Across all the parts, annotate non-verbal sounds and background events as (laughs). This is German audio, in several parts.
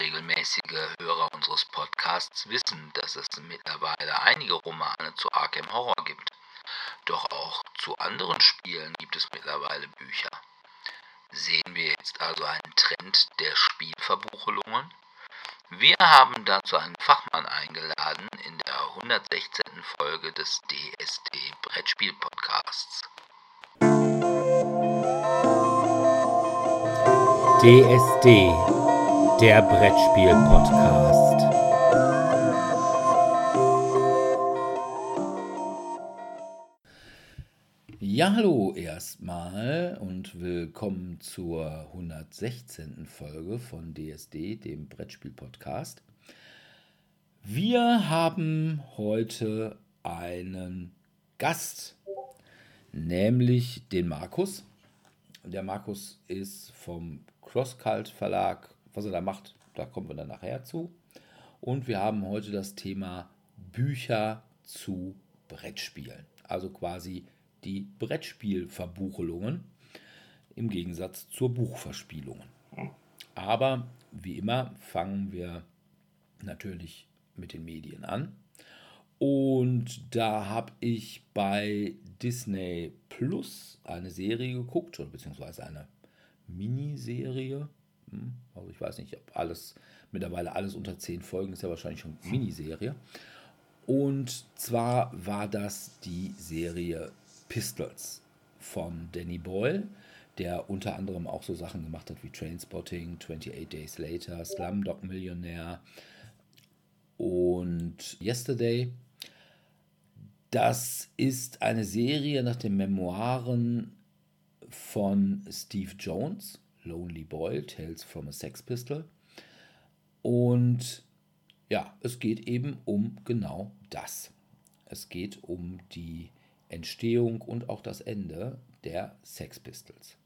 Regelmäßige Hörer unseres Podcasts wissen, dass es mittlerweile einige Romane zu Arkham Horror gibt. Doch auch zu anderen Spielen gibt es mittlerweile Bücher. Sehen wir jetzt also einen Trend der Spielverbuchelungen? Wir haben dazu einen Fachmann eingeladen in der 116. Folge des DSD Brettspiel Podcasts. DSD, der Brettspiel Podcast. Ja, hallo erstmal und willkommen zur 116. Folge von DSD, dem Brettspiel Podcast. Wir haben heute einen Gast, nämlich den Markus. Der Markus ist vom Crosscult Verlag. Was er da macht, da kommen wir dann nachher zu. Und wir haben heute das Thema Bücher zu Brettspielen. Also quasi die Brettspielverbuchelungen im Gegensatz zur Buchverspielungen. Aber wie immer fangen wir natürlich mit den Medien an. Und da habe ich bei Disney Plus eine Serie geguckt, beziehungsweise eine Miniserie. Hm, also ich weiß nicht, ob alles, mittlerweile alles unter zehn Folgen ist ja wahrscheinlich schon Miniserie. Und zwar war das die Serie Pistols von Danny Boyle, der unter anderem auch so Sachen gemacht hat wie Trainspotting, 28 Days Later, Slumdog Millionaire und Yesterday. Das ist eine Serie nach den Memoiren von Steve Jones, Lonely Boy, Tales from a Sex Pistol. Und ja, es geht eben um genau das. Es geht um die Entstehung und auch das Ende der Sex Pistols.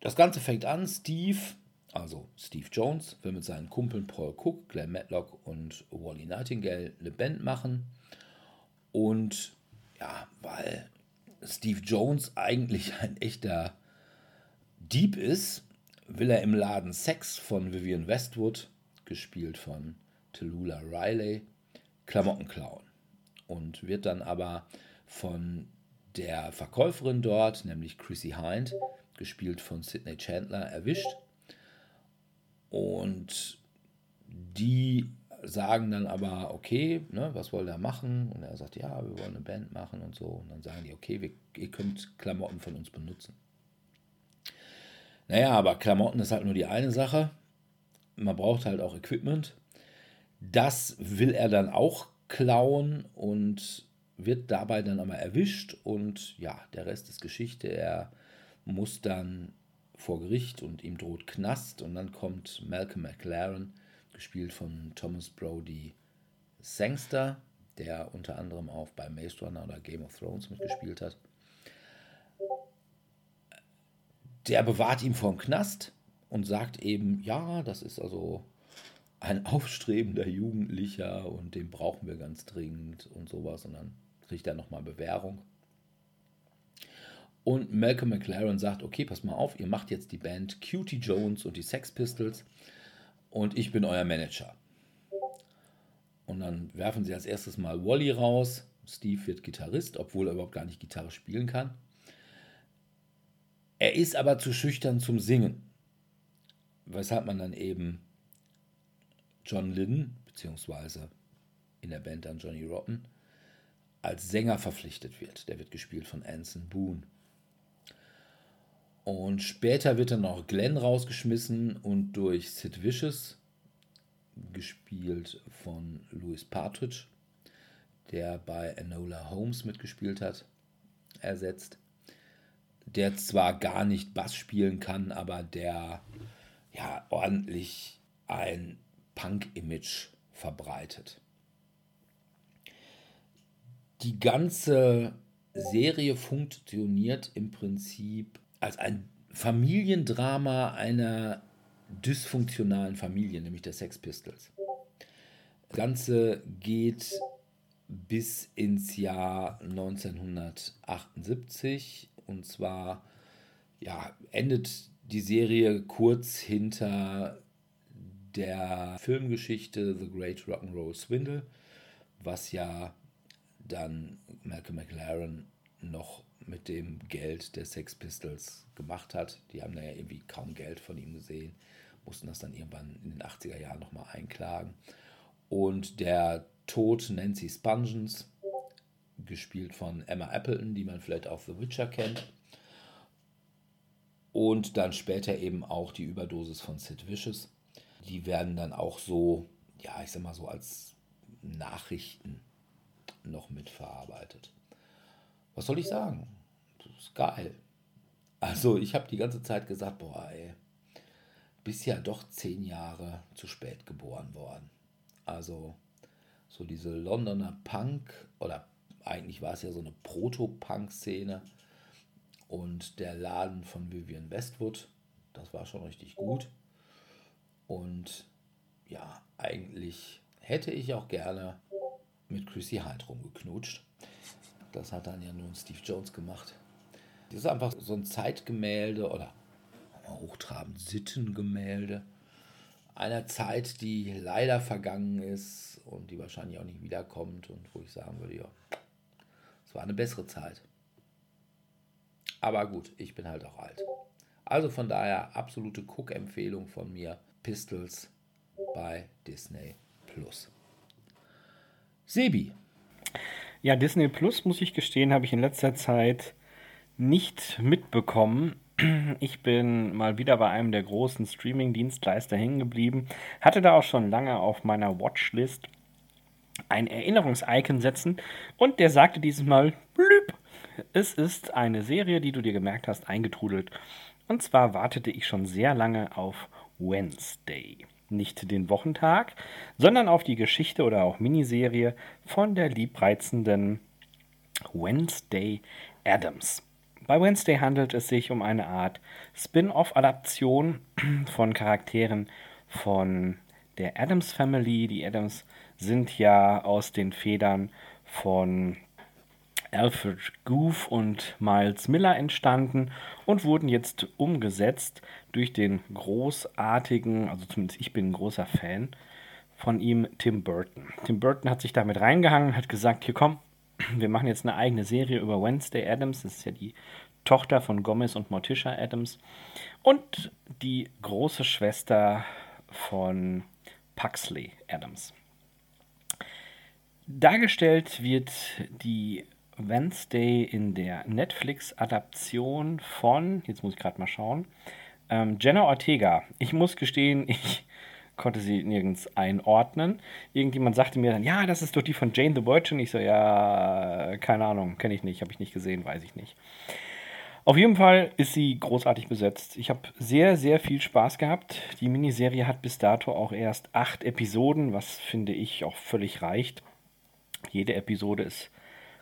Das Ganze fängt an, Steve, also Steve Jones, will mit seinen Kumpeln Paul Cook, Glenn Matlock und Wally Nightingale eine Band machen. Und ja, weil Steve Jones eigentlich ein echter Dieb ist, will er im Laden Sex von Vivian Westwood, gespielt von Tallulah Riley, Klamotten klauen. Und wird dann aber von der Verkäuferin dort, nämlich Chrissy Hind, gespielt von Sidney Chandler, erwischt. Und die sagen dann aber, okay, ne, was wollt ihr machen? Und er sagt, ja, wir wollen eine Band machen und so. Und dann sagen die, okay, wir, ihr könnt Klamotten von uns benutzen. Naja, aber Klamotten ist halt nur die eine Sache. Man braucht halt auch Equipment. Das will er dann auch klauen und wird dabei dann aber erwischt. Und ja, der Rest ist Geschichte. Er muss dann vor Gericht und ihm droht Knast. Und dann kommt Malcolm McLaren gespielt von Thomas Brody Sangster, der unter anderem auch bei Maze Runner oder Game of Thrones mitgespielt hat. Der bewahrt ihn vom Knast und sagt eben, ja, das ist also ein (laughs) aufstrebender Jugendlicher und den brauchen wir ganz dringend und sowas. Und dann kriegt er nochmal Bewährung. Und Malcolm McLaren sagt, okay, pass mal auf, ihr macht jetzt die Band Cutie Jones und die Sex Pistols und ich bin euer Manager. Und dann werfen sie als erstes mal Wally raus. Steve wird Gitarrist, obwohl er überhaupt gar nicht Gitarre spielen kann. Er ist aber zu schüchtern zum Singen. Weshalb man dann eben John Lydon, beziehungsweise in der Band dann Johnny Rotten, als Sänger verpflichtet wird. Der wird gespielt von Anson Boone. Und später wird dann noch Glenn rausgeschmissen und durch Sid Vicious, gespielt von Louis Partridge, der bei Enola Holmes mitgespielt hat, ersetzt. Der zwar gar nicht Bass spielen kann, aber der ja ordentlich ein Punk-Image verbreitet. Die ganze Serie funktioniert im Prinzip als ein Familiendrama einer dysfunktionalen Familie, nämlich der Sex Pistols. Das Ganze geht bis ins Jahr 1978 und zwar ja, endet die Serie kurz hinter der Filmgeschichte The Great Rock'n'Roll Swindle, was ja dann Malcolm McLaren noch mit dem Geld der Sex Pistols gemacht hat. Die haben da ja irgendwie kaum Geld von ihm gesehen, mussten das dann irgendwann in den 80er Jahren nochmal einklagen. Und der Tod Nancy Spungen, gespielt von Emma Appleton, die man vielleicht auch The Witcher kennt. Und dann später eben auch die Überdosis von Sid Vicious. Die werden dann auch so, ja, ich sag mal so als Nachrichten noch mitverarbeitet. Was soll ich sagen? Das ist geil. Also ich habe die ganze Zeit gesagt, boah, ey, bist ja doch zehn Jahre zu spät geboren worden. Also so diese Londoner Punk oder eigentlich war es ja so eine Proto-Punk-Szene und der Laden von Vivian Westwood, das war schon richtig gut. Und ja, eigentlich hätte ich auch gerne mit Chrissy Hyde rumgeknutscht. Das hat dann ja nun Steve Jones gemacht. Das ist einfach so ein Zeitgemälde oder hochtrabend Sittengemälde einer Zeit, die leider vergangen ist und die wahrscheinlich auch nicht wiederkommt und wo ich sagen würde, ja, es war eine bessere Zeit. Aber gut, ich bin halt auch alt. Also von daher absolute Cook-Empfehlung von mir. Pistols bei Disney Plus. Sebi. Ja, Disney Plus, muss ich gestehen, habe ich in letzter Zeit nicht mitbekommen. Ich bin mal wieder bei einem der großen Streaming-Dienstleister hängen geblieben. Hatte da auch schon lange auf meiner Watchlist ein Erinnerungsicon setzen und der sagte dieses Mal, blüb, es ist eine Serie, die du dir gemerkt hast, eingetrudelt. Und zwar wartete ich schon sehr lange auf Wednesday. Nicht den Wochentag, sondern auf die Geschichte oder auch Miniserie von der liebreizenden Wednesday Adams. Bei Wednesday handelt es sich um eine Art Spin-off-Adaption von Charakteren von der Adams Family. Die Adams sind ja aus den Federn von Alfred Goof und Miles Miller entstanden und wurden jetzt umgesetzt durch den großartigen, also zumindest ich bin ein großer Fan von ihm, Tim Burton. Tim Burton hat sich damit reingehangen, hat gesagt, hier komm, wir machen jetzt eine eigene Serie über Wednesday Adams, das ist ja die Tochter von Gomez und Morticia Adams und die große Schwester von Puxley Adams. Dargestellt wird die Wednesday in der Netflix-Adaption von, jetzt muss ich gerade mal schauen, ähm, Jenna Ortega. Ich muss gestehen, (laughs) ich konnte sie nirgends einordnen. Irgendjemand sagte mir dann, ja, das ist doch die von Jane the Virgin. Ich so, ja, keine Ahnung, kenne ich nicht, habe ich nicht gesehen, weiß ich nicht. Auf jeden Fall ist sie großartig besetzt. Ich habe sehr, sehr viel Spaß gehabt. Die Miniserie hat bis dato auch erst acht Episoden, was finde ich auch völlig reicht. Jede Episode ist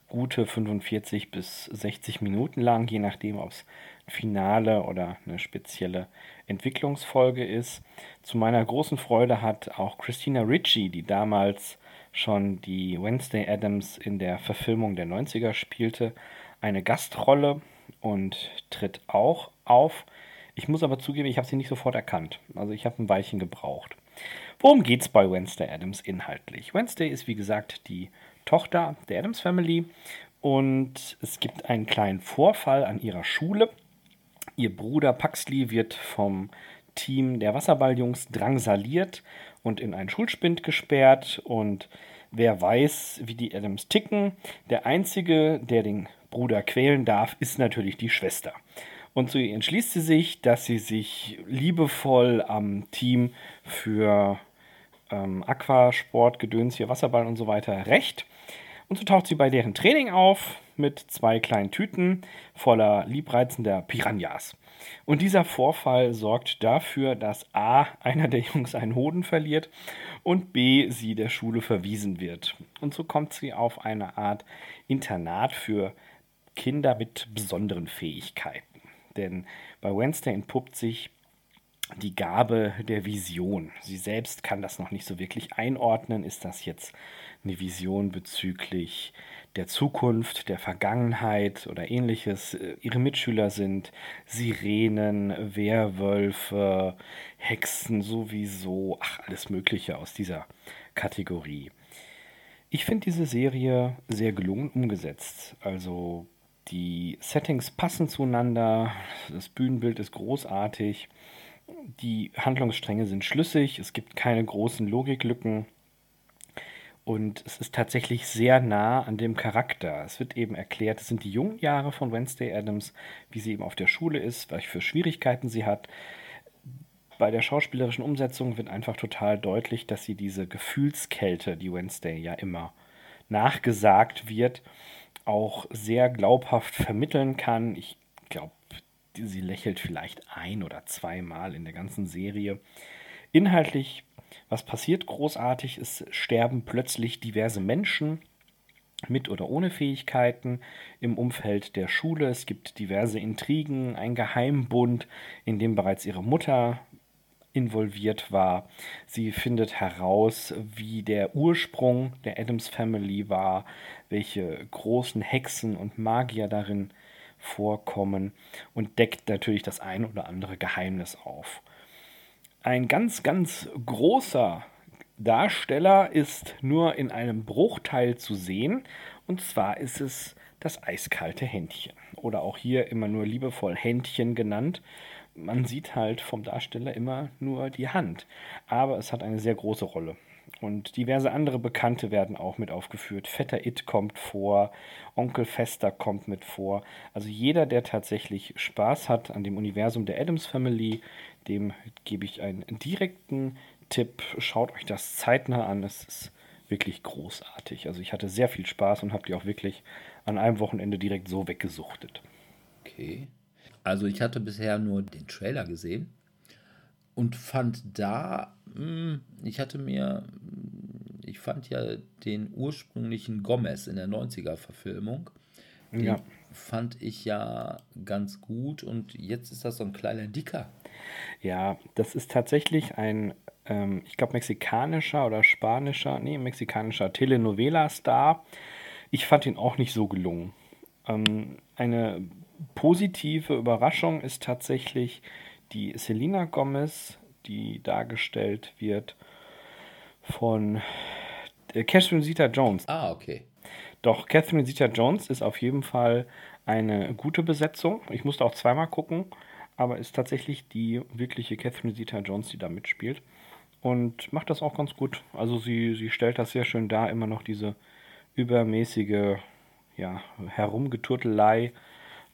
gute 45 bis 60 Minuten lang, je nachdem, ob es ein Finale oder eine spezielle Entwicklungsfolge ist. Zu meiner großen Freude hat auch Christina Ritchie, die damals schon die Wednesday Adams in der Verfilmung der 90er spielte, eine Gastrolle und tritt auch auf. Ich muss aber zugeben, ich habe sie nicht sofort erkannt. Also ich habe ein Weilchen gebraucht. Worum geht es bei Wednesday Adams inhaltlich? Wednesday ist wie gesagt die Tochter der Adams Family und es gibt einen kleinen Vorfall an ihrer Schule. Ihr Bruder Paxley wird vom Team der Wasserballjungs drangsaliert und in einen Schulspind gesperrt und wer weiß, wie die Adams ticken. Der einzige, der den Bruder quälen darf, ist natürlich die Schwester. Und so entschließt sie sich, dass sie sich liebevoll am Team für ähm, Aquasport, Gedöns, hier Wasserball und so weiter rächt und so taucht sie bei deren Training auf mit zwei kleinen Tüten voller liebreizender Piranhas. Und dieser Vorfall sorgt dafür, dass A, einer der Jungs einen Hoden verliert und B, sie der Schule verwiesen wird. Und so kommt sie auf eine Art Internat für Kinder mit besonderen Fähigkeiten. Denn bei Wednesday entpuppt sich die Gabe der Vision. Sie selbst kann das noch nicht so wirklich einordnen. Ist das jetzt eine Vision bezüglich der Zukunft, der Vergangenheit oder ähnliches. Äh, ihre Mitschüler sind Sirenen, Werwölfe, Hexen sowieso, ach, alles Mögliche aus dieser Kategorie. Ich finde diese Serie sehr gelungen umgesetzt. Also die Settings passen zueinander, das Bühnenbild ist großartig, die Handlungsstränge sind schlüssig, es gibt keine großen Logiklücken und es ist tatsächlich sehr nah an dem Charakter. Es wird eben erklärt, es sind die jungen Jahre von Wednesday Adams, wie sie eben auf der Schule ist, welche für Schwierigkeiten sie hat. Bei der schauspielerischen Umsetzung wird einfach total deutlich, dass sie diese Gefühlskälte, die Wednesday ja immer nachgesagt wird, auch sehr glaubhaft vermitteln kann. Ich glaube, sie lächelt vielleicht ein oder zweimal in der ganzen Serie. Inhaltlich was passiert großartig? Es sterben plötzlich diverse Menschen mit oder ohne Fähigkeiten im Umfeld der Schule. Es gibt diverse Intrigen, ein Geheimbund, in dem bereits ihre Mutter involviert war. Sie findet heraus, wie der Ursprung der Adams Family war, welche großen Hexen und Magier darin vorkommen und deckt natürlich das ein oder andere Geheimnis auf. Ein ganz, ganz großer Darsteller ist nur in einem Bruchteil zu sehen. Und zwar ist es das eiskalte Händchen. Oder auch hier immer nur liebevoll Händchen genannt. Man sieht halt vom Darsteller immer nur die Hand. Aber es hat eine sehr große Rolle. Und diverse andere Bekannte werden auch mit aufgeführt. Vetter It kommt vor, Onkel Fester kommt mit vor. Also jeder, der tatsächlich Spaß hat an dem Universum der Adams Family, dem gebe ich einen direkten Tipp. Schaut euch das zeitnah an. Es ist wirklich großartig. Also ich hatte sehr viel Spaß und habe die auch wirklich an einem Wochenende direkt so weggesuchtet. Okay. Also ich hatte bisher nur den Trailer gesehen und fand da, hm, ich hatte mir, ich fand ja den ursprünglichen Gomez in der 90er-Verfilmung. ja. fand ich ja ganz gut und jetzt ist das so ein kleiner Dicker. Ja, das ist tatsächlich ein, ähm, ich glaube, mexikanischer oder spanischer, nee, mexikanischer Telenovela-Star. Ich fand ihn auch nicht so gelungen. Ähm, eine positive Überraschung ist tatsächlich die Selena Gomez, die dargestellt wird von äh, Catherine Zeta-Jones. Ah, okay. Doch Catherine Zeta-Jones ist auf jeden Fall eine gute Besetzung. Ich musste auch zweimal gucken aber ist tatsächlich die wirkliche Catherine Zeta-Jones, die da mitspielt. Und macht das auch ganz gut. Also sie, sie stellt das sehr schön dar, immer noch diese übermäßige ja, Herumgeturtelei.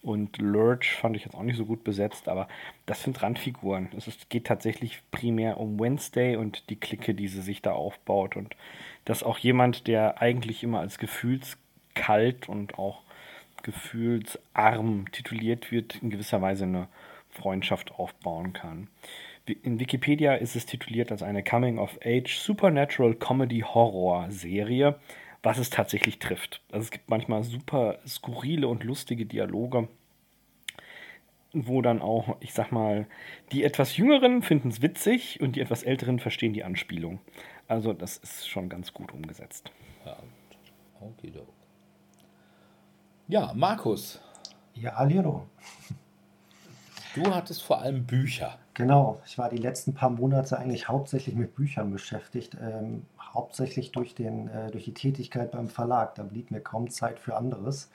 Und Lurch fand ich jetzt auch nicht so gut besetzt, aber das sind Randfiguren. Es ist, geht tatsächlich primär um Wednesday und die Clique, die sie sich da aufbaut. Und dass auch jemand, der eigentlich immer als gefühlskalt und auch gefühlsarm tituliert wird, in gewisser Weise eine Freundschaft aufbauen kann. In Wikipedia ist es tituliert als eine Coming-of-Age Supernatural Comedy Horror Serie, was es tatsächlich trifft. Also es gibt manchmal super skurrile und lustige Dialoge, wo dann auch, ich sag mal, die etwas Jüngeren finden es witzig und die etwas Älteren verstehen die Anspielung. Also das ist schon ganz gut umgesetzt. Ja, okay, ja Markus. Ja, hallo. Du hattest vor allem Bücher. Genau, ich war die letzten paar Monate eigentlich hauptsächlich mit Büchern beschäftigt, ähm, hauptsächlich durch, den, äh, durch die Tätigkeit beim Verlag. Da blieb mir kaum Zeit für anderes.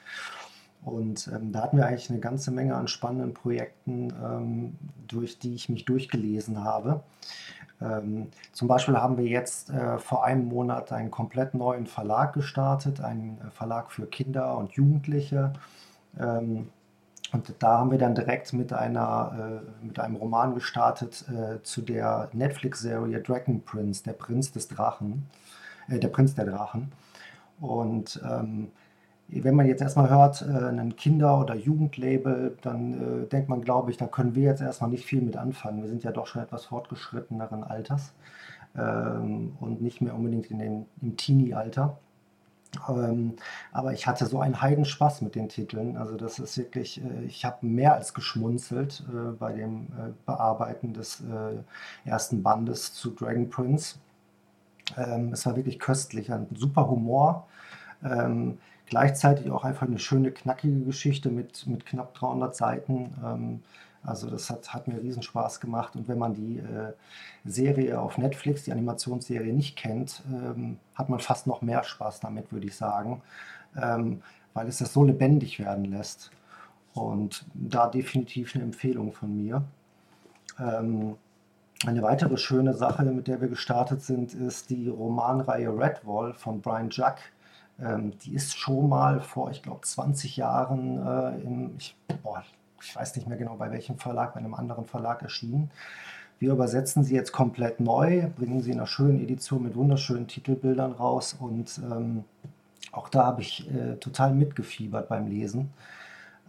Und ähm, da hatten wir eigentlich eine ganze Menge an spannenden Projekten, ähm, durch die ich mich durchgelesen habe. Ähm, zum Beispiel haben wir jetzt äh, vor einem Monat einen komplett neuen Verlag gestartet, einen Verlag für Kinder und Jugendliche. Ähm, und da haben wir dann direkt mit, einer, äh, mit einem Roman gestartet äh, zu der Netflix-Serie Dragon Prince, der Prinz des Drachen, äh, der Prinz der Drachen. Und ähm, wenn man jetzt erstmal hört, äh, ein Kinder- oder Jugendlabel, dann äh, denkt man, glaube ich, da können wir jetzt erstmal nicht viel mit anfangen. Wir sind ja doch schon etwas fortgeschritteneren Alters ähm, und nicht mehr unbedingt in dem, im Teenie-Alter. Ähm, aber ich hatte so einen Heidenspaß mit den Titeln. Also das ist wirklich, äh, ich habe mehr als geschmunzelt äh, bei dem äh, Bearbeiten des äh, ersten Bandes zu Dragon Prince. Ähm, es war wirklich köstlich, ein super Humor. Ähm, gleichzeitig auch einfach eine schöne, knackige Geschichte mit, mit knapp 300 Seiten. Also das hat, hat mir riesen Spaß gemacht. Und wenn man die äh, Serie auf Netflix, die Animationsserie nicht kennt, ähm, hat man fast noch mehr Spaß damit, würde ich sagen, ähm, weil es das so lebendig werden lässt. Und da definitiv eine Empfehlung von mir. Ähm, eine weitere schöne Sache, mit der wir gestartet sind, ist die Romanreihe Redwall von Brian Juck. Ähm, die ist schon mal vor, ich glaube, 20 Jahren äh, im, ich, boah, ich weiß nicht mehr genau bei welchem Verlag, bei einem anderen Verlag erschienen. Wir übersetzen sie jetzt komplett neu, bringen sie in einer schönen Edition mit wunderschönen Titelbildern raus und ähm, auch da habe ich äh, total mitgefiebert beim Lesen.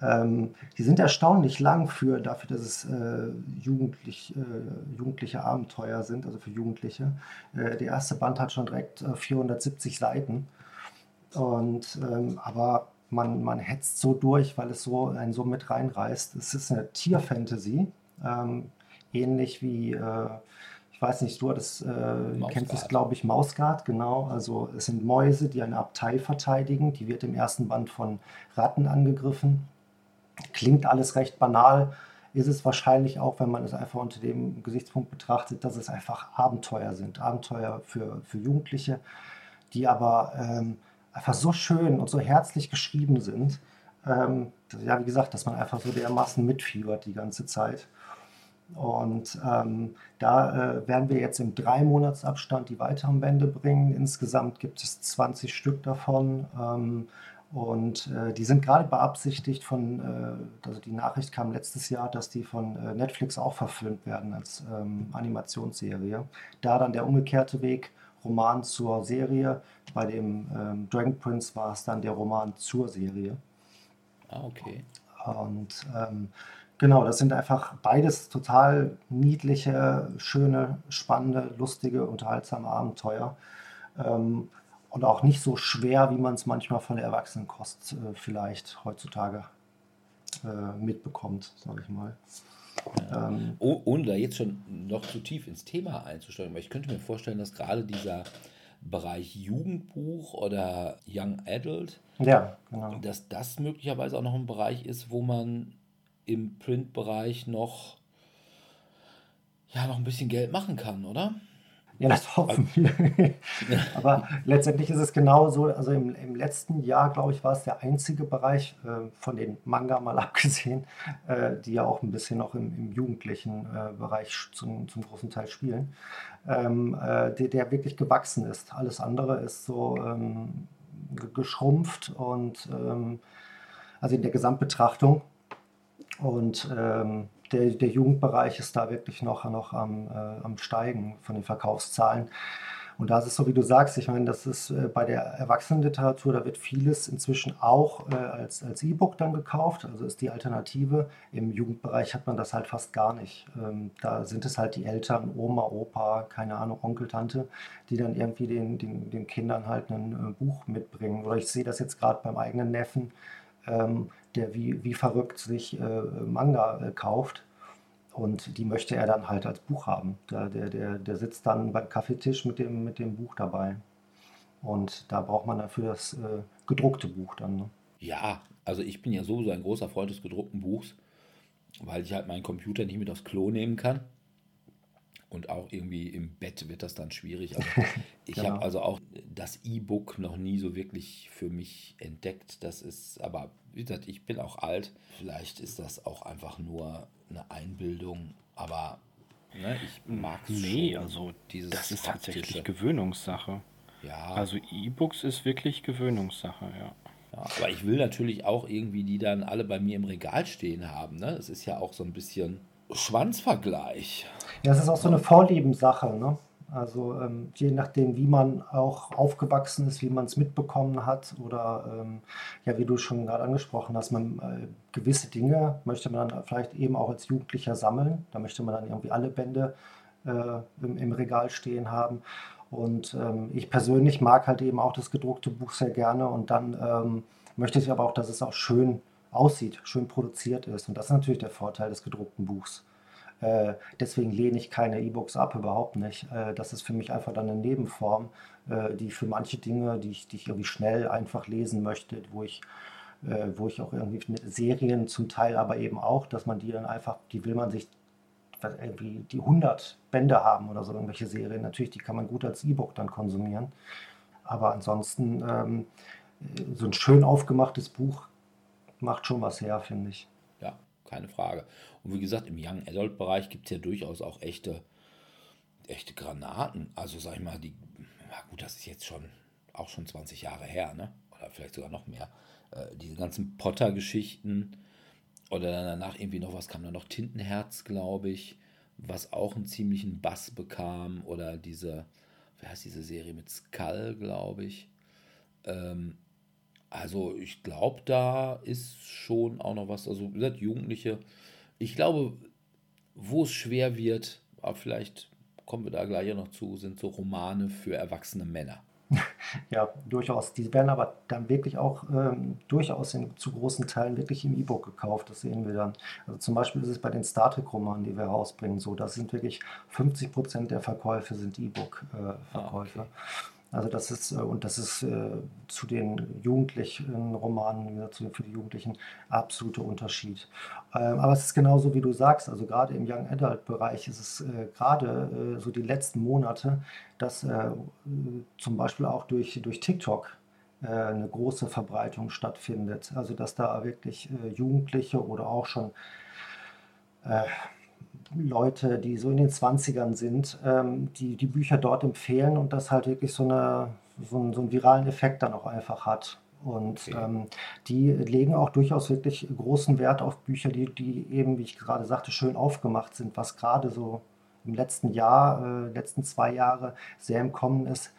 Ähm, die sind erstaunlich lang für dafür, dass es äh, jugendlich, äh, jugendliche Abenteuer sind, also für Jugendliche. Äh, der erste Band hat schon direkt 470 äh, Seiten. Und ähm, aber man, man hetzt so durch, weil es so einen so mit reinreißt. Es ist eine Tierfantasy, ähm, ähnlich wie, äh, ich weiß nicht, du hattest, äh, kennst es, glaube ich, Mausgard, genau. Also es sind Mäuse, die eine Abtei verteidigen. Die wird im ersten Band von Ratten angegriffen. Klingt alles recht banal, ist es wahrscheinlich auch, wenn man es einfach unter dem Gesichtspunkt betrachtet, dass es einfach Abenteuer sind. Abenteuer für, für Jugendliche, die aber ähm, einfach so schön und so herzlich geschrieben sind. Ähm, ja, wie gesagt, dass man einfach so dermaßen mitfiebert die ganze Zeit. Und ähm, da äh, werden wir jetzt im drei Monatsabstand die weiteren Bände bringen. Insgesamt gibt es 20 Stück davon. Ähm, und äh, die sind gerade beabsichtigt von, äh, also die Nachricht kam letztes Jahr, dass die von äh, Netflix auch verfilmt werden als ähm, Animationsserie. Da dann der umgekehrte Weg, Roman zur Serie. Bei dem ähm, Dragon Prince war es dann der Roman zur Serie. Ah, okay. Und ähm, genau, das sind einfach beides total niedliche, schöne, spannende, lustige, unterhaltsame Abenteuer. Ähm, und auch nicht so schwer, wie man es manchmal von der Erwachsenenkost äh, vielleicht heutzutage äh, mitbekommt, sage ich mal. Ähm, oh, ohne da jetzt schon noch zu tief ins Thema einzusteigen, weil ich könnte mir vorstellen, dass gerade dieser Bereich Jugendbuch oder Young Adult, ja, genau. dass das möglicherweise auch noch ein Bereich ist, wo man im Printbereich noch ja noch ein bisschen Geld machen kann, oder? Ja, das hoffen wir. (laughs) Aber letztendlich ist es genauso. Also im, im letzten Jahr, glaube ich, war es der einzige Bereich, äh, von den Manga mal (laughs) abgesehen, äh, die ja auch ein bisschen noch im, im jugendlichen äh, Bereich zum, zum großen Teil spielen, ähm, äh, der, der, wirklich gewachsen ist. Alles andere ist so ähm, geschrumpft und ähm, also in der Gesamtbetrachtung. Und ähm, der, der Jugendbereich ist da wirklich noch, noch am, äh, am Steigen von den Verkaufszahlen. Und da ist es so, wie du sagst, ich meine, das ist äh, bei der Erwachsenenliteratur, da wird vieles inzwischen auch äh, als, als E-Book dann gekauft, also ist die Alternative. Im Jugendbereich hat man das halt fast gar nicht. Ähm, da sind es halt die Eltern, Oma, Opa, keine Ahnung, Onkel, Tante, die dann irgendwie den, den, den Kindern halt ein äh, Buch mitbringen. Oder ich sehe das jetzt gerade beim eigenen Neffen, ähm, der wie, wie verrückt sich äh, Manga äh, kauft. Und die möchte er dann halt als Buch haben. Der, der, der, der sitzt dann beim Kaffeetisch mit dem, mit dem Buch dabei. Und da braucht man dafür das äh, gedruckte Buch dann. Ne? Ja, also ich bin ja sowieso ein großer Freund des gedruckten Buchs, weil ich halt meinen Computer nicht mit aufs Klo nehmen kann. Und auch irgendwie im Bett wird das dann schwierig. Also (laughs) ich genau. habe also auch das E-Book noch nie so wirklich für mich entdeckt. Das ist, aber wie gesagt, ich bin auch alt. Vielleicht ist das auch einfach nur eine Einbildung, aber ne, ich mag es Nee, schon, also das ist tatsächlich Gewöhnungssache. Ja. Also E-Books ist wirklich Gewöhnungssache, ja. ja. Aber ich will natürlich auch irgendwie die dann alle bei mir im Regal stehen haben. Ne? Das ist ja auch so ein bisschen Schwanzvergleich. Ja, es ist auch so eine Vorliebensache. Ne? Also ähm, je nachdem, wie man auch aufgewachsen ist, wie man es mitbekommen hat oder ähm, ja, wie du schon gerade angesprochen hast, man äh, gewisse Dinge möchte man dann vielleicht eben auch als Jugendlicher sammeln. Da möchte man dann irgendwie alle Bände äh, im, im, Regal stehen haben. Und ähm, ich persönlich mag halt eben auch das gedruckte Buch sehr gerne und dann ähm, möchte ich aber auch, dass es auch schön aussieht, schön produziert ist. Und das ist natürlich der Vorteil des gedruckten Buchs. Äh, deswegen lehne ich keine E-Books ab, überhaupt nicht. Äh, das ist für mich einfach dann eine Nebenform, äh, die für manche Dinge, die ich, die ich irgendwie schnell einfach lesen möchte, wo ich, wo ich auch irgendwie Serien zum Teil aber eben auch, dass man die dann einfach, die will man sich irgendwie die 100 Bände haben oder so irgendwelche Serien. Natürlich, die kann man gut als E-Book dann konsumieren. Aber ansonsten ähm, so ein schön aufgemachtes Buch macht schon was her, finde ich. Ja, keine Frage. Und wie gesagt, im Young Adult Bereich gibt es ja durchaus auch echte, echte Granaten. Also sag ich mal, die, ja gut, das ist jetzt schon auch schon 20 Jahre her, ne? Oder vielleicht sogar noch mehr. Äh, diese ganzen Potter-Geschichten oder dann danach irgendwie noch, was kam da noch? Tintenherz, glaube ich, was auch einen ziemlichen Bass bekam. Oder diese, wie heißt diese Serie mit Skull, glaube ich. Ähm, also ich glaube, da ist schon auch noch was. Also wie gesagt, Jugendliche, ich glaube, wo es schwer wird, aber vielleicht kommen wir da gleich noch zu, sind so Romane für erwachsene Männer. (laughs) Ja, durchaus. Die werden aber dann wirklich auch ähm, durchaus in, zu großen Teilen wirklich im E-Book gekauft. Das sehen wir dann. Also zum Beispiel ist es bei den Star Trek-Romanen, die wir rausbringen, so. Das sind wirklich 50 Prozent der Verkäufe sind E-Book-Verkäufe. Äh, ah, okay. Also das ist, äh, und das ist äh, zu den jugendlichen Romanen, für die Jugendlichen, absoluter Unterschied. Ähm, aber es ist genauso, wie du sagst, also gerade im Young Adult Bereich ist es äh, gerade so die letzten Monate, dass zum Beispiel auch durch, durch TikTok eine große Verbreitung stattfindet. Also dass da wirklich Jugendliche oder auch schon Leute, die so in den 20ern sind, ähm, die die Bücher dort empfehlen und das halt wirklich so, eine, so, einen, so einen viralen Effekt dann auch einfach hat. Und okay. ähm, die legen auch durchaus wirklich großen Wert auf Bücher, die, die eben, wie ich gerade sagte, schön aufgemacht sind, was gerade so im letzten Jahr, äh, letzten zwei Jahre sehr im Kommen ist,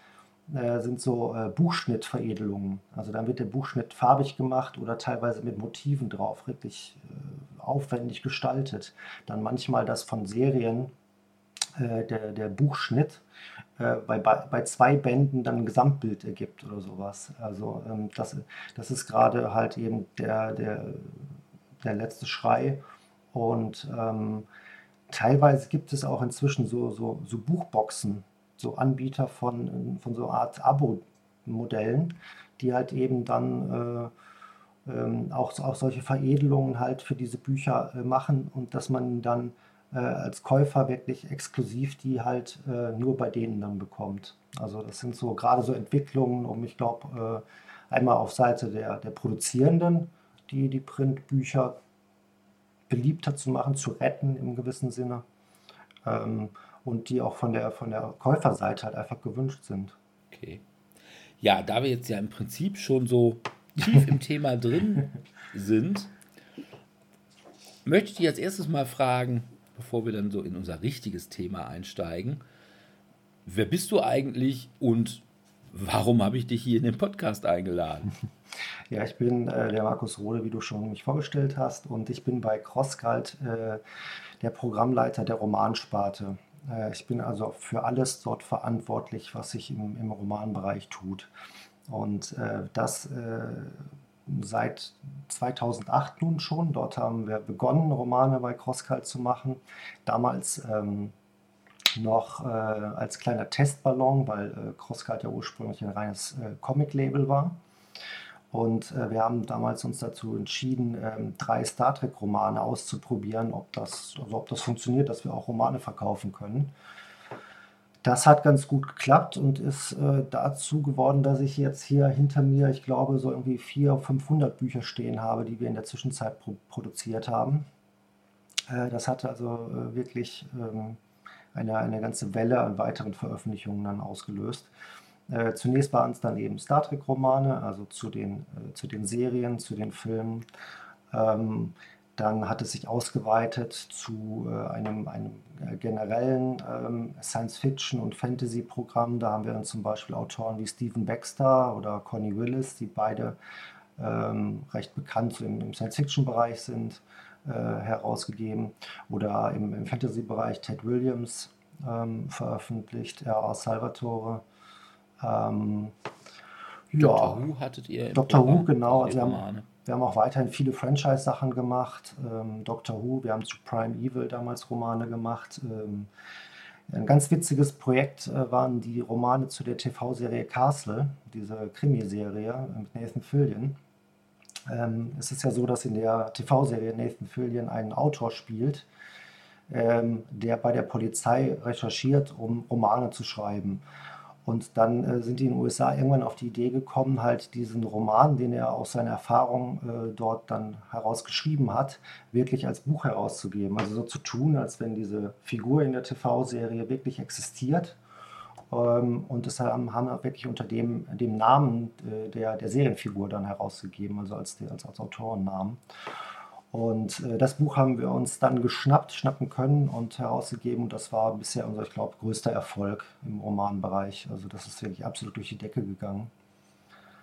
äh, sind so äh, Buchschnittveredelungen. Also dann wird der Buchschnitt farbig gemacht oder teilweise mit Motiven drauf, wirklich äh, aufwendig gestaltet. Dann manchmal das von Serien, äh, der, der Buchschnitt äh, bei, bei zwei Bänden dann ein Gesamtbild ergibt oder sowas. Also ähm, das, das ist gerade halt eben der, der, der letzte Schrei. Und ähm, teilweise gibt es auch inzwischen so, so, so Buchboxen, so Anbieter von, von so Art Abo-Modellen, die halt eben dann äh, ähm, auch, auch solche Veredelungen halt für diese Bücher äh, machen und dass man dann äh, als Käufer wirklich exklusiv die halt äh, nur bei denen dann bekommt. Also das sind so gerade so Entwicklungen, um ich glaube, äh, einmal auf Seite der, der Produzierenden, die die Printbücher beliebter zu machen, zu retten im gewissen Sinne. Ähm, und die auch von der, von der Käuferseite halt einfach gewünscht sind. Okay. Ja, da wir jetzt ja im Prinzip schon so tief im Thema drin sind, möchte ich dich als erstes mal fragen, bevor wir dann so in unser richtiges Thema einsteigen, wer bist du eigentlich und warum habe ich dich hier in den Podcast eingeladen? Ja, ich bin äh, der Markus Rode, wie du schon mich vorgestellt hast, und ich bin bei CrossCult äh, der Programmleiter der Romansparte. Äh, ich bin also für alles dort verantwortlich, was sich im, im Romanbereich tut. Und äh, das äh, seit 2008 nun schon. Dort haben wir begonnen, Romane bei CrossCult zu machen. Damals ähm, noch äh, als kleiner Testballon, weil äh, CrossCult ja ursprünglich ein reines äh, Comic-Label war. Und äh, wir haben damals uns dazu entschieden, ähm, drei Star Trek-Romane auszuprobieren, ob das, also ob das funktioniert, dass wir auch Romane verkaufen können. Das hat ganz gut geklappt und ist äh, dazu geworden, dass ich jetzt hier hinter mir, ich glaube, so irgendwie 400, 500 Bücher stehen habe, die wir in der Zwischenzeit pro produziert haben. Äh, das hatte also äh, wirklich ähm, eine, eine ganze Welle an weiteren Veröffentlichungen dann ausgelöst. Äh, zunächst waren es dann eben Star Trek-Romane, also zu den, äh, zu den Serien, zu den Filmen. Ähm, dann hat es sich ausgeweitet zu äh, einem, einem äh, generellen ähm, Science-Fiction- und Fantasy-Programm. Da haben wir dann zum Beispiel Autoren wie Stephen Baxter oder Connie Willis, die beide ähm, recht bekannt im, im Science-Fiction-Bereich sind, äh, herausgegeben. Oder im, im Fantasy-Bereich Ted Williams ähm, veröffentlicht, R.A. Salvatore. Ähm, Dr. Ja, Who hattet ihr? Dr. Who, genau. Also wir haben, wir haben auch weiterhin viele Franchise-Sachen gemacht. Ähm, Doctor Who, wir haben zu Prime Evil damals Romane gemacht. Ähm, ein ganz witziges Projekt äh, waren die Romane zu der TV-Serie Castle, diese Krimiserie mit Nathan Fillion. Ähm, es ist ja so, dass in der TV-Serie Nathan Fillion einen Autor spielt, ähm, der bei der Polizei recherchiert, um Romane zu schreiben. Und dann äh, sind die in den USA irgendwann auf die Idee gekommen, halt diesen Roman, den er aus seiner Erfahrung äh, dort dann herausgeschrieben hat, wirklich als Buch herauszugeben. Also so zu tun, als wenn diese Figur in der TV-Serie wirklich existiert. Ähm, und das haben, haben wir wirklich unter dem, dem Namen äh, der, der Serienfigur dann herausgegeben, also als, als, als Autorennamen. Und äh, das Buch haben wir uns dann geschnappt, schnappen können und herausgegeben. Und das war bisher unser, ich glaube, größter Erfolg im Romanbereich. Also das ist wirklich absolut durch die Decke gegangen.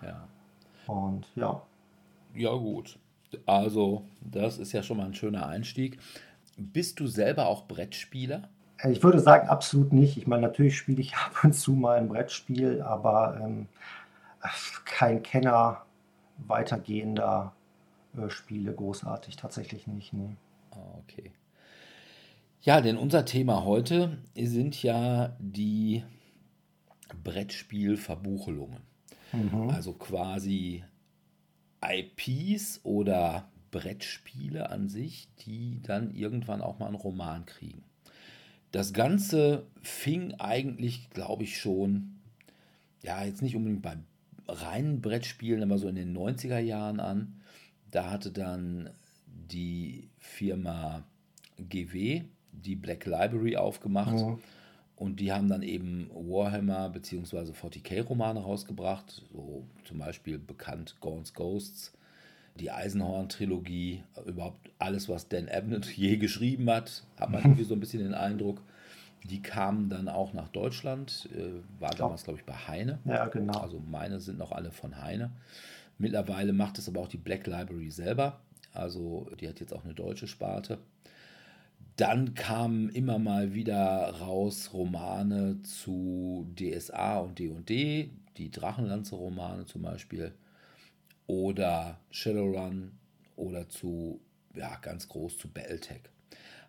Ja. Und ja. Ja, gut. Also, das ist ja schon mal ein schöner Einstieg. Bist du selber auch Brettspieler? Äh, ich würde sagen, absolut nicht. Ich meine, natürlich spiele ich (laughs) ab und zu mal ein Brettspiel, aber ähm, kein Kenner weitergehender Spiele großartig, tatsächlich nicht. Nee. Ah, okay. Ja, denn unser Thema heute sind ja die Brettspielverbuchelungen. Mhm. Also quasi IPs oder Brettspiele an sich, die dann irgendwann auch mal einen Roman kriegen. Das Ganze fing eigentlich, glaube ich, schon, ja, jetzt nicht unbedingt bei reinen Brettspielen, aber so in den 90er Jahren an. Da hatte dann die Firma GW die Black Library aufgemacht. Mhm. Und die haben dann eben Warhammer bzw. 40k-Romane rausgebracht, so zum Beispiel bekannt Gaunt's Ghosts, die Eisenhorn-Trilogie, überhaupt alles, was Dan Abnett (laughs) je geschrieben hat, hat man irgendwie so ein bisschen den Eindruck. Die kamen dann auch nach Deutschland, äh, war damals, glaube ich, bei Heine. Ja, genau. Also meine sind noch alle von Heine. Mittlerweile macht es aber auch die Black Library selber. Also die hat jetzt auch eine deutsche Sparte. Dann kamen immer mal wieder raus Romane zu DSA und D&D, die Drachenlanze-Romane zum Beispiel, oder Shadowrun oder zu, ja, ganz groß zu Battletech.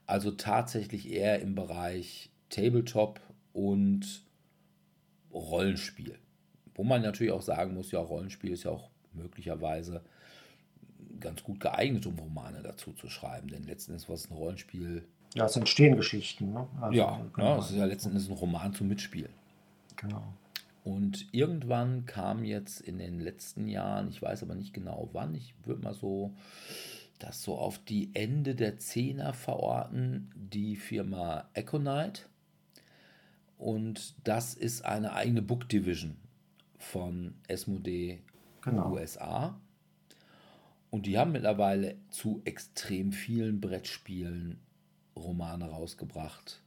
Also tatsächlich eher im Bereich Tabletop und Rollenspiel. Wo man natürlich auch sagen muss, ja, Rollenspiel ist ja auch möglicherweise ganz gut geeignet, um Romane dazu zu schreiben. Denn letzten Endes was ein Rollenspiel. Ja, es entstehen Geschichten. Ne? Also, ja, genau. ja, es ist ja letzten Endes ein Roman zum Mitspielen. Genau. Und irgendwann kam jetzt in den letzten Jahren, ich weiß aber nicht genau wann, ich würde mal so das so auf die Ende der Zehner verorten, die Firma Econite. Und das ist eine eigene Book Division von Esmodee genau. USA. Und die haben mittlerweile zu extrem vielen Brettspielen Romane rausgebracht.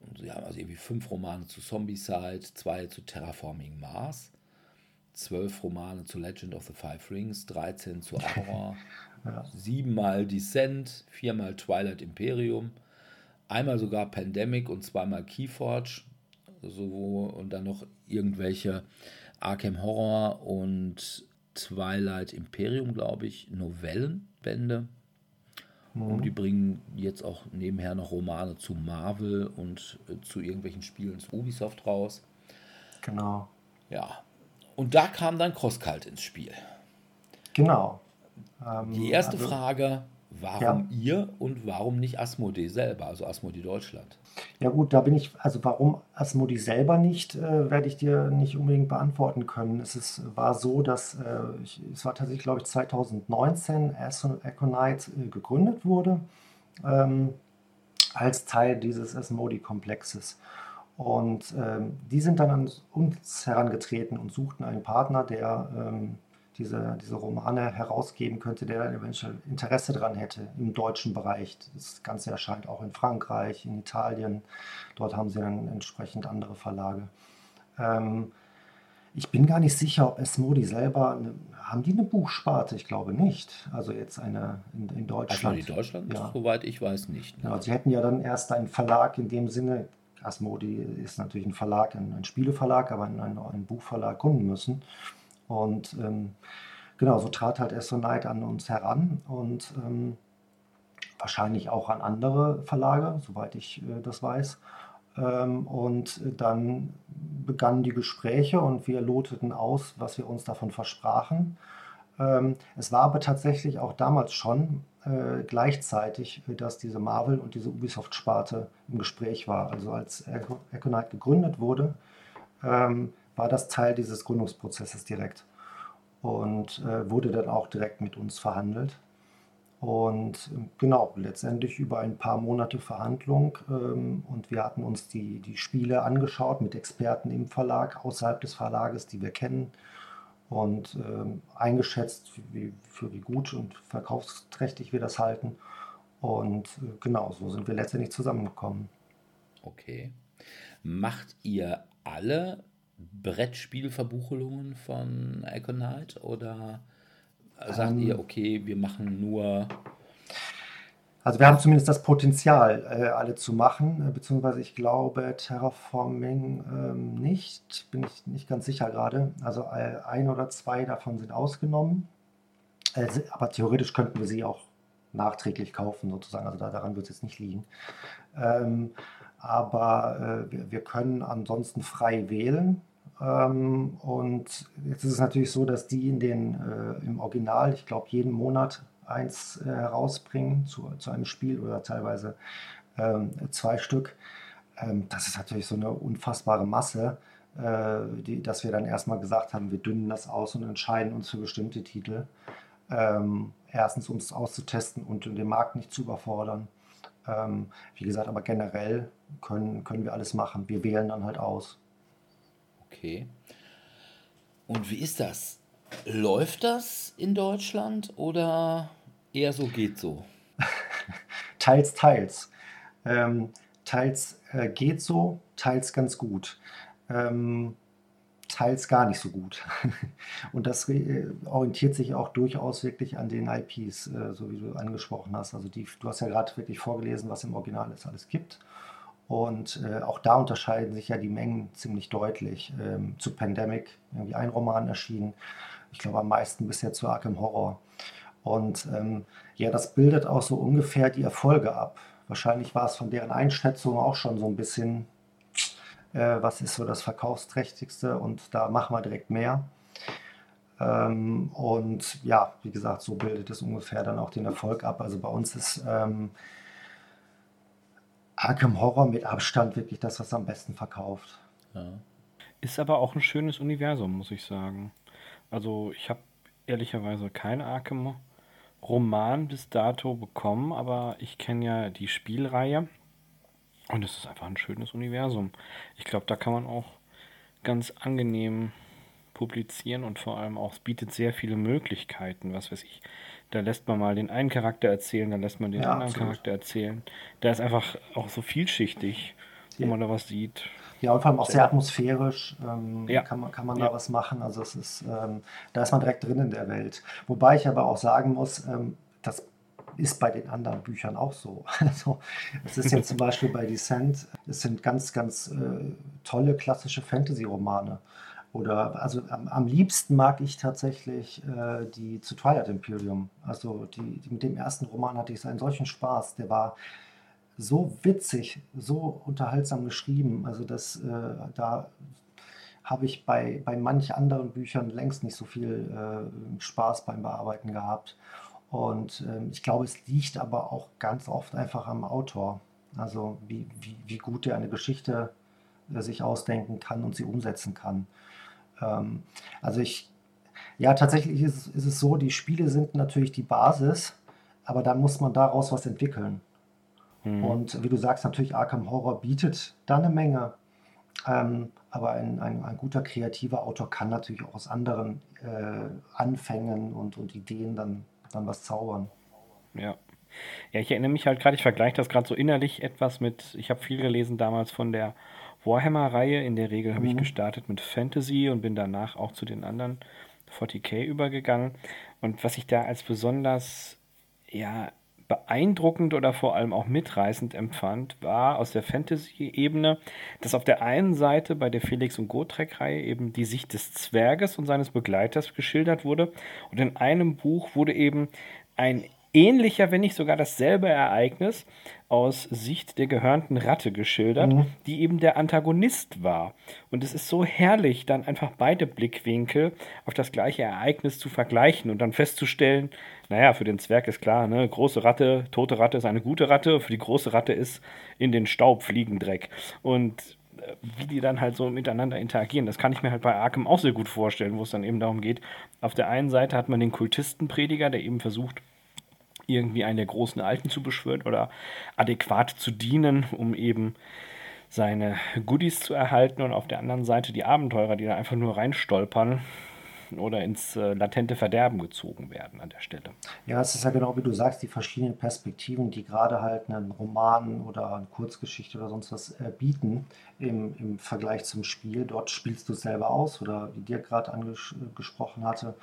Und sie haben also irgendwie fünf Romane zu Zombicide, zwei zu Terraforming Mars, zwölf Romane zu Legend of the Five Rings, 13 zu Horror, (laughs) ja. siebenmal Descent, viermal Twilight Imperium, einmal sogar Pandemic und zweimal Keyforge. So, und dann noch irgendwelche Arkham Horror und Twilight Imperium, glaube ich, Novellenbände. Mhm. Und die bringen jetzt auch nebenher noch Romane zu Marvel und äh, zu irgendwelchen Spielen zu Ubisoft raus. Genau. Ja. Und da kam dann CrossCult ins Spiel. Genau. Ähm, die erste also, Frage, warum ja. ihr und warum nicht Asmodee selber, also Asmodee Deutschland? Ja gut, da bin ich, also warum Asmodi selber nicht, äh, werde ich dir nicht unbedingt beantworten können. Es ist, war so, dass äh, ich, es war tatsächlich, glaube ich, 2019 Aconite äh, gegründet wurde ähm, als Teil dieses Asmodi-Komplexes. Und ähm, die sind dann an uns herangetreten und suchten einen Partner, der ähm, diese, diese Romane herausgeben könnte, der dann eventuell Interesse daran hätte im deutschen Bereich. Das Ganze erscheint auch in Frankreich, in Italien. Dort haben sie dann entsprechend andere Verlage. Ähm, ich bin gar nicht sicher, ob Esmodi selber, eine, haben die eine Buchsparte? Ich glaube nicht. Also jetzt eine in, in Deutschland. Also in Deutschland, ja. soweit ich weiß, nicht. Ne? Ja, sie hätten ja dann erst einen Verlag in dem Sinne, Asmodi ist natürlich ein Verlag, ein, ein Spieleverlag, aber einen, einen Buchverlag gründen müssen. Und ähm, genau, so trat halt Esther Knight an uns heran und ähm, wahrscheinlich auch an andere Verlage, soweit ich äh, das weiß. Ähm, und dann begannen die Gespräche und wir loteten aus, was wir uns davon versprachen. Ähm, es war aber tatsächlich auch damals schon äh, gleichzeitig, dass diese Marvel und diese Ubisoft-Sparte im Gespräch war. Also als Econite gegründet wurde, ähm, war das Teil dieses Gründungsprozesses direkt und äh, wurde dann auch direkt mit uns verhandelt. Und ähm, genau, letztendlich über ein paar Monate Verhandlung ähm, und wir hatten uns die, die Spiele angeschaut mit Experten im Verlag, außerhalb des Verlages, die wir kennen und ähm, eingeschätzt, wie, für wie gut und verkaufsträchtig wir das halten. Und äh, genau, so sind wir letztendlich zusammengekommen. Okay. Macht ihr alle Brettspielverbuchelungen von Econite oder sagt ähm, ihr, okay, wir machen nur. Also wir haben zumindest das Potenzial, äh, alle zu machen, äh, beziehungsweise ich glaube Terraforming ähm, nicht, bin ich nicht ganz sicher gerade. Also äh, ein oder zwei davon sind ausgenommen, äh, aber theoretisch könnten wir sie auch nachträglich kaufen sozusagen, also da, daran wird es jetzt nicht liegen. Ähm, aber äh, wir, wir können ansonsten frei wählen. Ähm, und jetzt ist es natürlich so, dass die in den, äh, im Original, ich glaube, jeden Monat eins äh, herausbringen zu, zu einem Spiel oder teilweise ähm, zwei Stück. Ähm, das ist natürlich so eine unfassbare Masse, äh, die, dass wir dann erstmal gesagt haben, wir dünnen das aus und entscheiden uns für bestimmte Titel. Ähm, erstens, um es auszutesten und den Markt nicht zu überfordern. Ähm, wie gesagt, aber generell können, können wir alles machen. Wir wählen dann halt aus. Okay. Und wie ist das? Läuft das in Deutschland oder eher so geht so? (laughs) teils, teils. Ähm, teils äh, geht so, teils ganz gut. Ähm, teils gar nicht so gut. (laughs) Und das äh, orientiert sich auch durchaus wirklich an den IPs, äh, so wie du angesprochen hast. Also die, du hast ja gerade wirklich vorgelesen, was im Original es alles gibt. Und äh, auch da unterscheiden sich ja die Mengen ziemlich deutlich. Ähm, zu Pandemic, irgendwie ein Roman erschienen. Ich glaube am meisten bisher zu Arkham Horror. Und ähm, ja, das bildet auch so ungefähr die Erfolge ab. Wahrscheinlich war es von deren Einschätzung auch schon so ein bisschen, äh, was ist so das Verkaufsträchtigste und da machen wir direkt mehr. Ähm, und ja, wie gesagt, so bildet es ungefähr dann auch den Erfolg ab. Also bei uns ist ähm, Arkham Horror mit Abstand wirklich das, was am besten verkauft. Ja. Ist aber auch ein schönes Universum, muss ich sagen. Also ich habe ehrlicherweise keine Arkham Roman bis dato bekommen, aber ich kenne ja die Spielreihe und es ist einfach ein schönes Universum. Ich glaube, da kann man auch ganz angenehm publizieren und vor allem auch, es bietet sehr viele Möglichkeiten, was weiß ich. Da lässt man mal den einen Charakter erzählen, dann lässt man den ja, anderen absolut. Charakter erzählen. Der ist einfach auch so vielschichtig, wo ja. man da was sieht. Ja, und vor allem auch sehr atmosphärisch ähm, ja. kann man, kann man da was machen. Also es ist, ähm, da ist man direkt drin in der Welt. Wobei ich aber auch sagen muss, ähm, das ist bei den anderen Büchern auch so. (laughs) Also es ist jetzt zum (laughs) Beispiel bei Descent, es sind ganz, ganz äh, tolle klassische Fantasy-Romane. Oder also am, am, liebsten mag ich tatsächlich äh, die zu Twilight Imperium. Also die, die, mit dem ersten Roman hatte ich einen solchen Spaß. Der war so witzig, so unterhaltsam geschrieben. Also das, äh, da habe ich bei, bei manch anderen Büchern längst nicht so viel äh, Spaß beim Bearbeiten gehabt. Und ähm, ich glaube, es liegt aber auch ganz oft einfach am Autor. Also wie, wie, wie gut er eine Geschichte äh, sich ausdenken kann und sie umsetzen kann. Ähm, also ich, ja, tatsächlich ist, ist es so, die Spiele sind natürlich die Basis, aber dann muss man daraus was entwickeln. Mhm. Und wie du sagst, natürlich Arkham Horror bietet da eine Menge. Ähm, aber ein, ein, ein, guter kreativer Autor kann natürlich auch aus anderen äh, Anfängen und, und Ideen dann, dann was zaubern. Ja. Ja, ich erinnere mich halt gerade, ich vergleiche das gerade so innerlich etwas mit, ich habe viel gelesen damals von der Warhammer-Reihe. In der Regel habe ich mhm. gestartet mit Fantasy und bin danach auch zu den anderen 40k übergegangen. Und was ich da als besonders ja, beeindruckend oder vor allem auch mitreißend empfand, war aus der Fantasy-Ebene, dass auf der einen Seite bei der Felix und Gotrek-Reihe eben die Sicht des Zwerges und seines Begleiters geschildert wurde. Und in einem Buch wurde eben ein ähnlicher, wenn nicht sogar dasselbe Ereignis aus Sicht der gehörnten Ratte geschildert, mhm. die eben der Antagonist war. Und es ist so herrlich, dann einfach beide Blickwinkel auf das gleiche Ereignis zu vergleichen und dann festzustellen, naja, für den Zwerg ist klar, ne, große Ratte, tote Ratte ist eine gute Ratte, für die große Ratte ist in den Staub Fliegendreck. Und äh, wie die dann halt so miteinander interagieren. Das kann ich mir halt bei Arkham auch sehr gut vorstellen, wo es dann eben darum geht, auf der einen Seite hat man den Kultistenprediger, der eben versucht, irgendwie einen der großen Alten zu beschwören oder adäquat zu dienen, um eben seine Goodies zu erhalten und auf der anderen Seite die Abenteurer, die da einfach nur reinstolpern oder ins äh, latente Verderben gezogen werden an der Stelle. Ja, es ist ja genau wie du sagst, die verschiedenen Perspektiven, die gerade halt einen Roman oder eine Kurzgeschichte oder sonst was äh, bieten im, im Vergleich zum Spiel. Dort spielst du es selber aus oder wie dir gerade angesprochen hatte,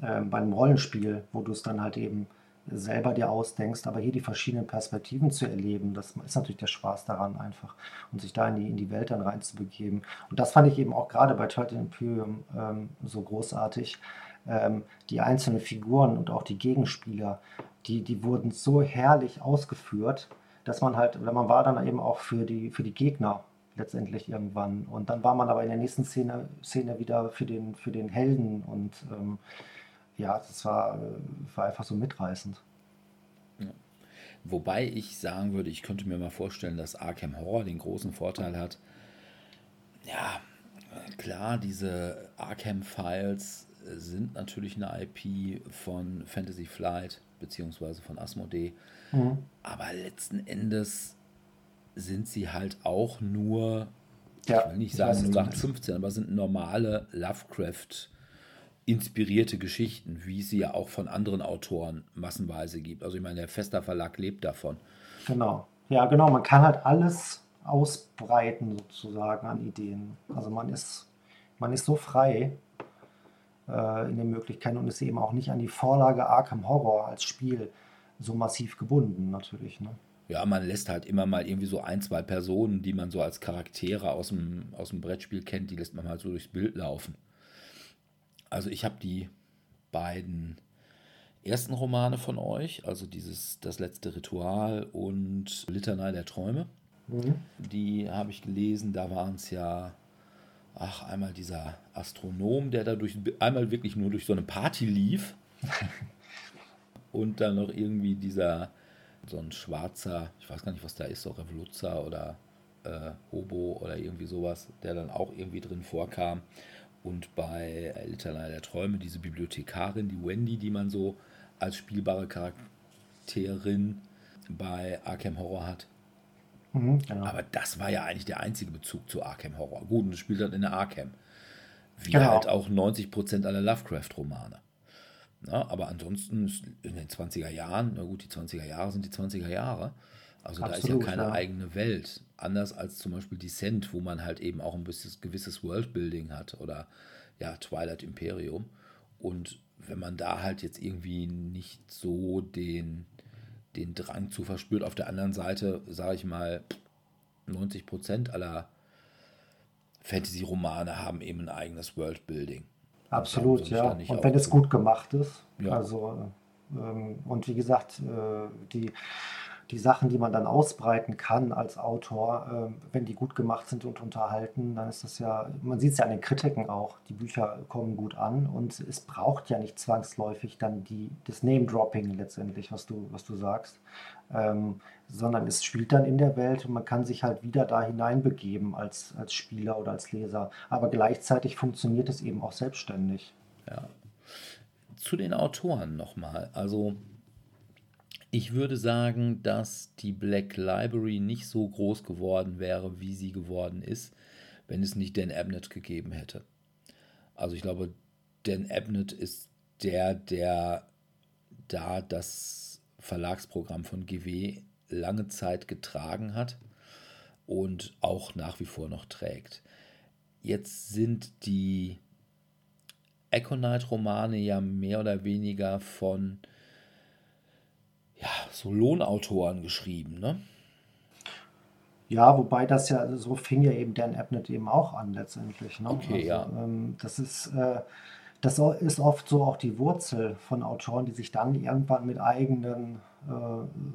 äh, bei einem Rollenspiel, wo du es dann halt eben selber dir ausdenkst, aber hier die verschiedenen Perspektiven zu erleben, das ist natürlich der Spaß daran einfach und sich da in die, in die Welt dann reinzubegeben. Und das fand ich eben auch gerade bei Twilight Imperium ähm, so großartig. Ähm, die einzelnen Figuren und auch die Gegenspieler, die, die wurden so herrlich ausgeführt, dass man halt, oder man war dann eben auch für die, für die Gegner letztendlich irgendwann. Und dann war man aber in der nächsten Szene, Szene wieder für den, für den Helden und ähm, ja, das war, war einfach so mitreißend. Ja. Wobei ich sagen würde, ich könnte mir mal vorstellen, dass Arkham Horror den großen Vorteil hat. Ja, klar, diese Arkham Files sind natürlich eine IP von Fantasy Flight beziehungsweise von Asmodee. Mhm. Aber letzten Endes sind sie halt auch nur, ja, ich will nicht sagen 0815, aber sind normale Lovecraft- inspirierte Geschichten, wie es sie ja auch von anderen Autoren massenweise gibt. Also ich meine, der Fester Verlag lebt davon. Genau. Ja, genau. Man kann halt alles ausbreiten sozusagen an Ideen. Also man ist, man ist so frei äh, in den Möglichkeiten und ist eben auch nicht an die Vorlage Arkham Horror als Spiel so massiv gebunden natürlich. Ne? Ja, man lässt halt immer mal irgendwie so ein, zwei Personen, die man so als Charaktere aus dem, aus dem Brettspiel kennt, die lässt man mal so durchs Bild laufen. Also ich habe die beiden ersten Romane von euch, also dieses Das letzte Ritual und Litanei der Träume. Mhm. Die habe ich gelesen, da waren es ja, ach, einmal dieser Astronom, der da durch, einmal wirklich nur durch so eine Party lief. (laughs) und dann noch irgendwie dieser, so ein schwarzer, ich weiß gar nicht, was da ist, so Revoluzzer oder äh, Hobo oder irgendwie sowas, der dann auch irgendwie drin vorkam. Und bei Litanei der Träume diese Bibliothekarin, die Wendy, die man so als spielbare Charakterin bei Arkham Horror hat. Mhm, genau. Aber das war ja eigentlich der einzige Bezug zu Arkham Horror. Gut, und es spielt halt in der Arkham. Wie genau. halt auch 90% aller Lovecraft-Romane. aber ansonsten in den 20er Jahren, na gut, die 20er Jahre sind die 20er Jahre. Also Absolut, da ist ja keine ja. eigene Welt. Anders als zum Beispiel Descent, wo man halt eben auch ein bisschen gewisses Worldbuilding hat oder ja, Twilight Imperium. Und wenn man da halt jetzt irgendwie nicht so den, den Drang zu verspürt, auf der anderen Seite, sage ich mal, 90 Prozent aller Fantasy-Romane haben eben ein eigenes Worldbuilding. Absolut, ja. Und wenn es gut gemacht ist. Ja. Also, ähm, und wie gesagt, äh, die die Sachen, die man dann ausbreiten kann als Autor, äh, wenn die gut gemacht sind und unterhalten, dann ist das ja, man sieht es ja an den Kritiken auch, die Bücher kommen gut an und es braucht ja nicht zwangsläufig dann die, das Name-Dropping letztendlich, was du, was du sagst, ähm, sondern es spielt dann in der Welt und man kann sich halt wieder da hineinbegeben als, als Spieler oder als Leser. Aber gleichzeitig funktioniert es eben auch selbstständig. Ja. Zu den Autoren nochmal. Also ich würde sagen, dass die Black Library nicht so groß geworden wäre, wie sie geworden ist, wenn es nicht Dan Abnett gegeben hätte. Also ich glaube, Dan Abnett ist der, der da das Verlagsprogramm von GW lange Zeit getragen hat und auch nach wie vor noch trägt. Jetzt sind die Econite-Romane ja mehr oder weniger von ja, so Lohnautoren geschrieben, ne? Ja, wobei das ja, so fing ja eben Dan Abnett eben auch an letztendlich. Ne? Okay, also, ja. Ähm, das ist, äh, das ist oft so auch die Wurzel von Autoren, die sich dann irgendwann mit eigenen äh,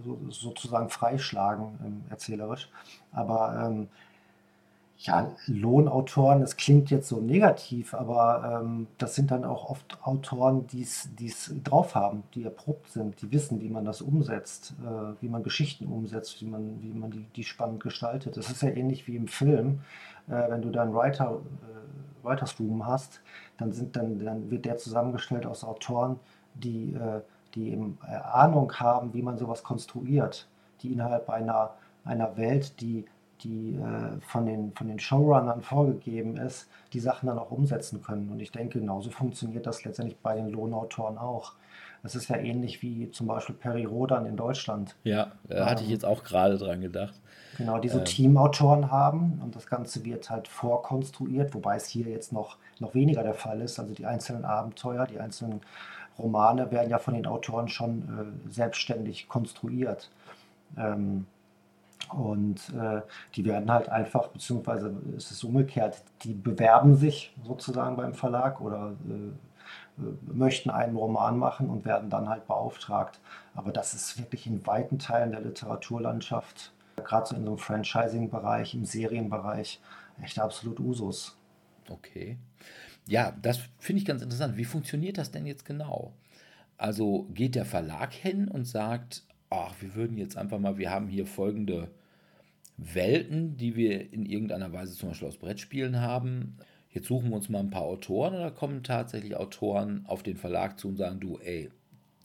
so, sozusagen freischlagen, ähm, erzählerisch. Aber ähm, ja, Lohnautoren, das klingt jetzt so negativ, aber ähm, das sind dann auch oft Autoren, die es drauf haben, die erprobt sind, die wissen, wie man das umsetzt, äh, wie man Geschichten umsetzt, wie man, wie man die, die spannend gestaltet. Das ist ja ähnlich wie im Film. Äh, wenn du da einen Writer, äh, Writers Room hast, dann, sind, dann, dann wird der zusammengestellt aus Autoren, die, äh, die eben äh, Ahnung haben, wie man sowas konstruiert, die innerhalb einer, einer Welt, die die äh, von, den, von den Showrunnern vorgegeben ist, die Sachen dann auch umsetzen können. Und ich denke, genauso funktioniert das letztendlich bei den Lohnautoren auch. Das ist ja ähnlich wie zum Beispiel Perry Rodan in Deutschland. Ja, da hatte ich ähm, jetzt auch gerade dran gedacht. Genau, die so ähm. Teamautoren haben und das Ganze wird halt vorkonstruiert, wobei es hier jetzt noch, noch weniger der Fall ist. Also die einzelnen Abenteuer, die einzelnen Romane werden ja von den Autoren schon äh, selbstständig konstruiert. Ähm, und äh, die werden halt einfach, beziehungsweise ist es umgekehrt, die bewerben sich sozusagen beim Verlag oder äh, äh, möchten einen Roman machen und werden dann halt beauftragt. Aber das ist wirklich in weiten Teilen der Literaturlandschaft, gerade so in so einem Franchising-Bereich, im Serienbereich, echt absolut Usus. Okay. Ja, das finde ich ganz interessant. Wie funktioniert das denn jetzt genau? Also geht der Verlag hin und sagt, ach, wir würden jetzt einfach mal, wir haben hier folgende Welten, die wir in irgendeiner Weise zum Beispiel aus Brettspielen haben. Jetzt suchen wir uns mal ein paar Autoren oder kommen tatsächlich Autoren auf den Verlag zu und sagen, du, ey,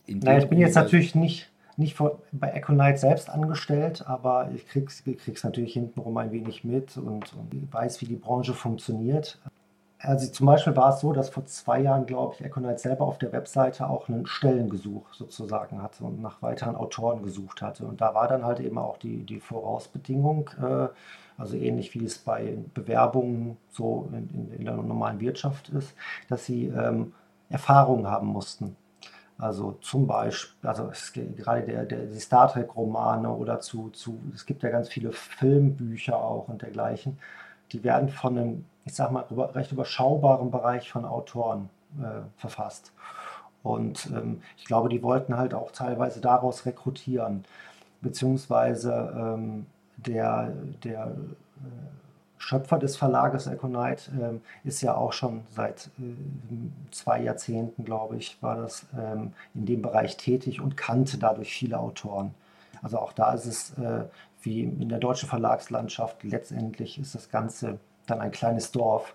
in Na, ich bin jetzt natürlich nicht, nicht vor, bei Econite selbst angestellt, aber ich krieg's, krieg's natürlich hintenrum ein wenig mit und, und weiß, wie die Branche funktioniert. Also zum Beispiel war es so, dass vor zwei Jahren, glaube ich, Econite selber auf der Webseite auch einen Stellengesuch sozusagen hatte und nach weiteren Autoren gesucht hatte. Und da war dann halt eben auch die, die Vorausbedingung, äh, also ähnlich wie es bei Bewerbungen so in, in, in der normalen Wirtschaft ist, dass sie ähm, Erfahrungen haben mussten. Also zum Beispiel, also es, gerade der, der, die Star Trek-Romane oder zu, zu, es gibt ja ganz viele Filmbücher auch und dergleichen, die werden von einem ich sage mal, über, recht überschaubaren Bereich von Autoren äh, verfasst. Und ähm, ich glaube, die wollten halt auch teilweise daraus rekrutieren, beziehungsweise ähm, der, der äh, Schöpfer des Verlages Econite ähm, ist ja auch schon seit äh, zwei Jahrzehnten, glaube ich, war das ähm, in dem Bereich tätig und kannte dadurch viele Autoren. Also auch da ist es äh, wie in der deutschen Verlagslandschaft, letztendlich ist das Ganze dann ein kleines Dorf.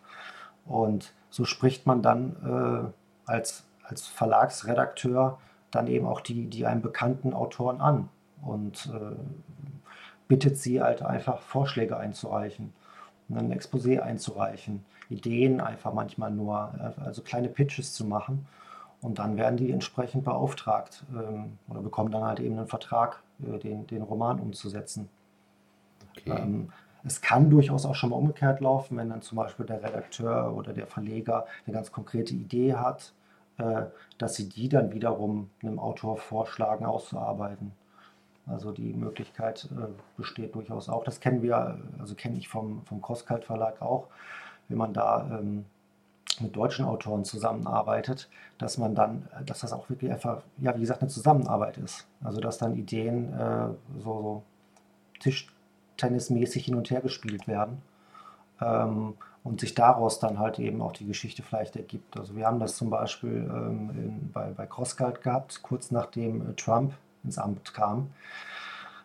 Und so spricht man dann äh, als, als Verlagsredakteur dann eben auch die, die einem bekannten Autoren an und äh, bittet sie halt einfach Vorschläge einzureichen ein Exposé einzureichen, Ideen einfach manchmal nur, äh, also kleine Pitches zu machen. Und dann werden die entsprechend beauftragt ähm, oder bekommen dann halt eben einen Vertrag, äh, den, den Roman umzusetzen. Okay. Ähm, es kann durchaus auch schon mal umgekehrt laufen, wenn dann zum Beispiel der Redakteur oder der Verleger eine ganz konkrete Idee hat, äh, dass sie die dann wiederum einem Autor vorschlagen, auszuarbeiten. Also die Möglichkeit äh, besteht durchaus auch. Das kennen wir, also kenne ich vom, vom Crosskalt Verlag auch, wenn man da ähm, mit deutschen Autoren zusammenarbeitet, dass man dann, dass das auch wirklich einfach, ja, wie gesagt, eine Zusammenarbeit ist. Also dass dann Ideen äh, so, so Tisch, tennismäßig hin und her gespielt werden. Ähm, und sich daraus dann halt eben auch die Geschichte vielleicht ergibt. Also wir haben das zum Beispiel ähm, in, bei, bei CrossCult gehabt, kurz nachdem äh, Trump ins Amt kam,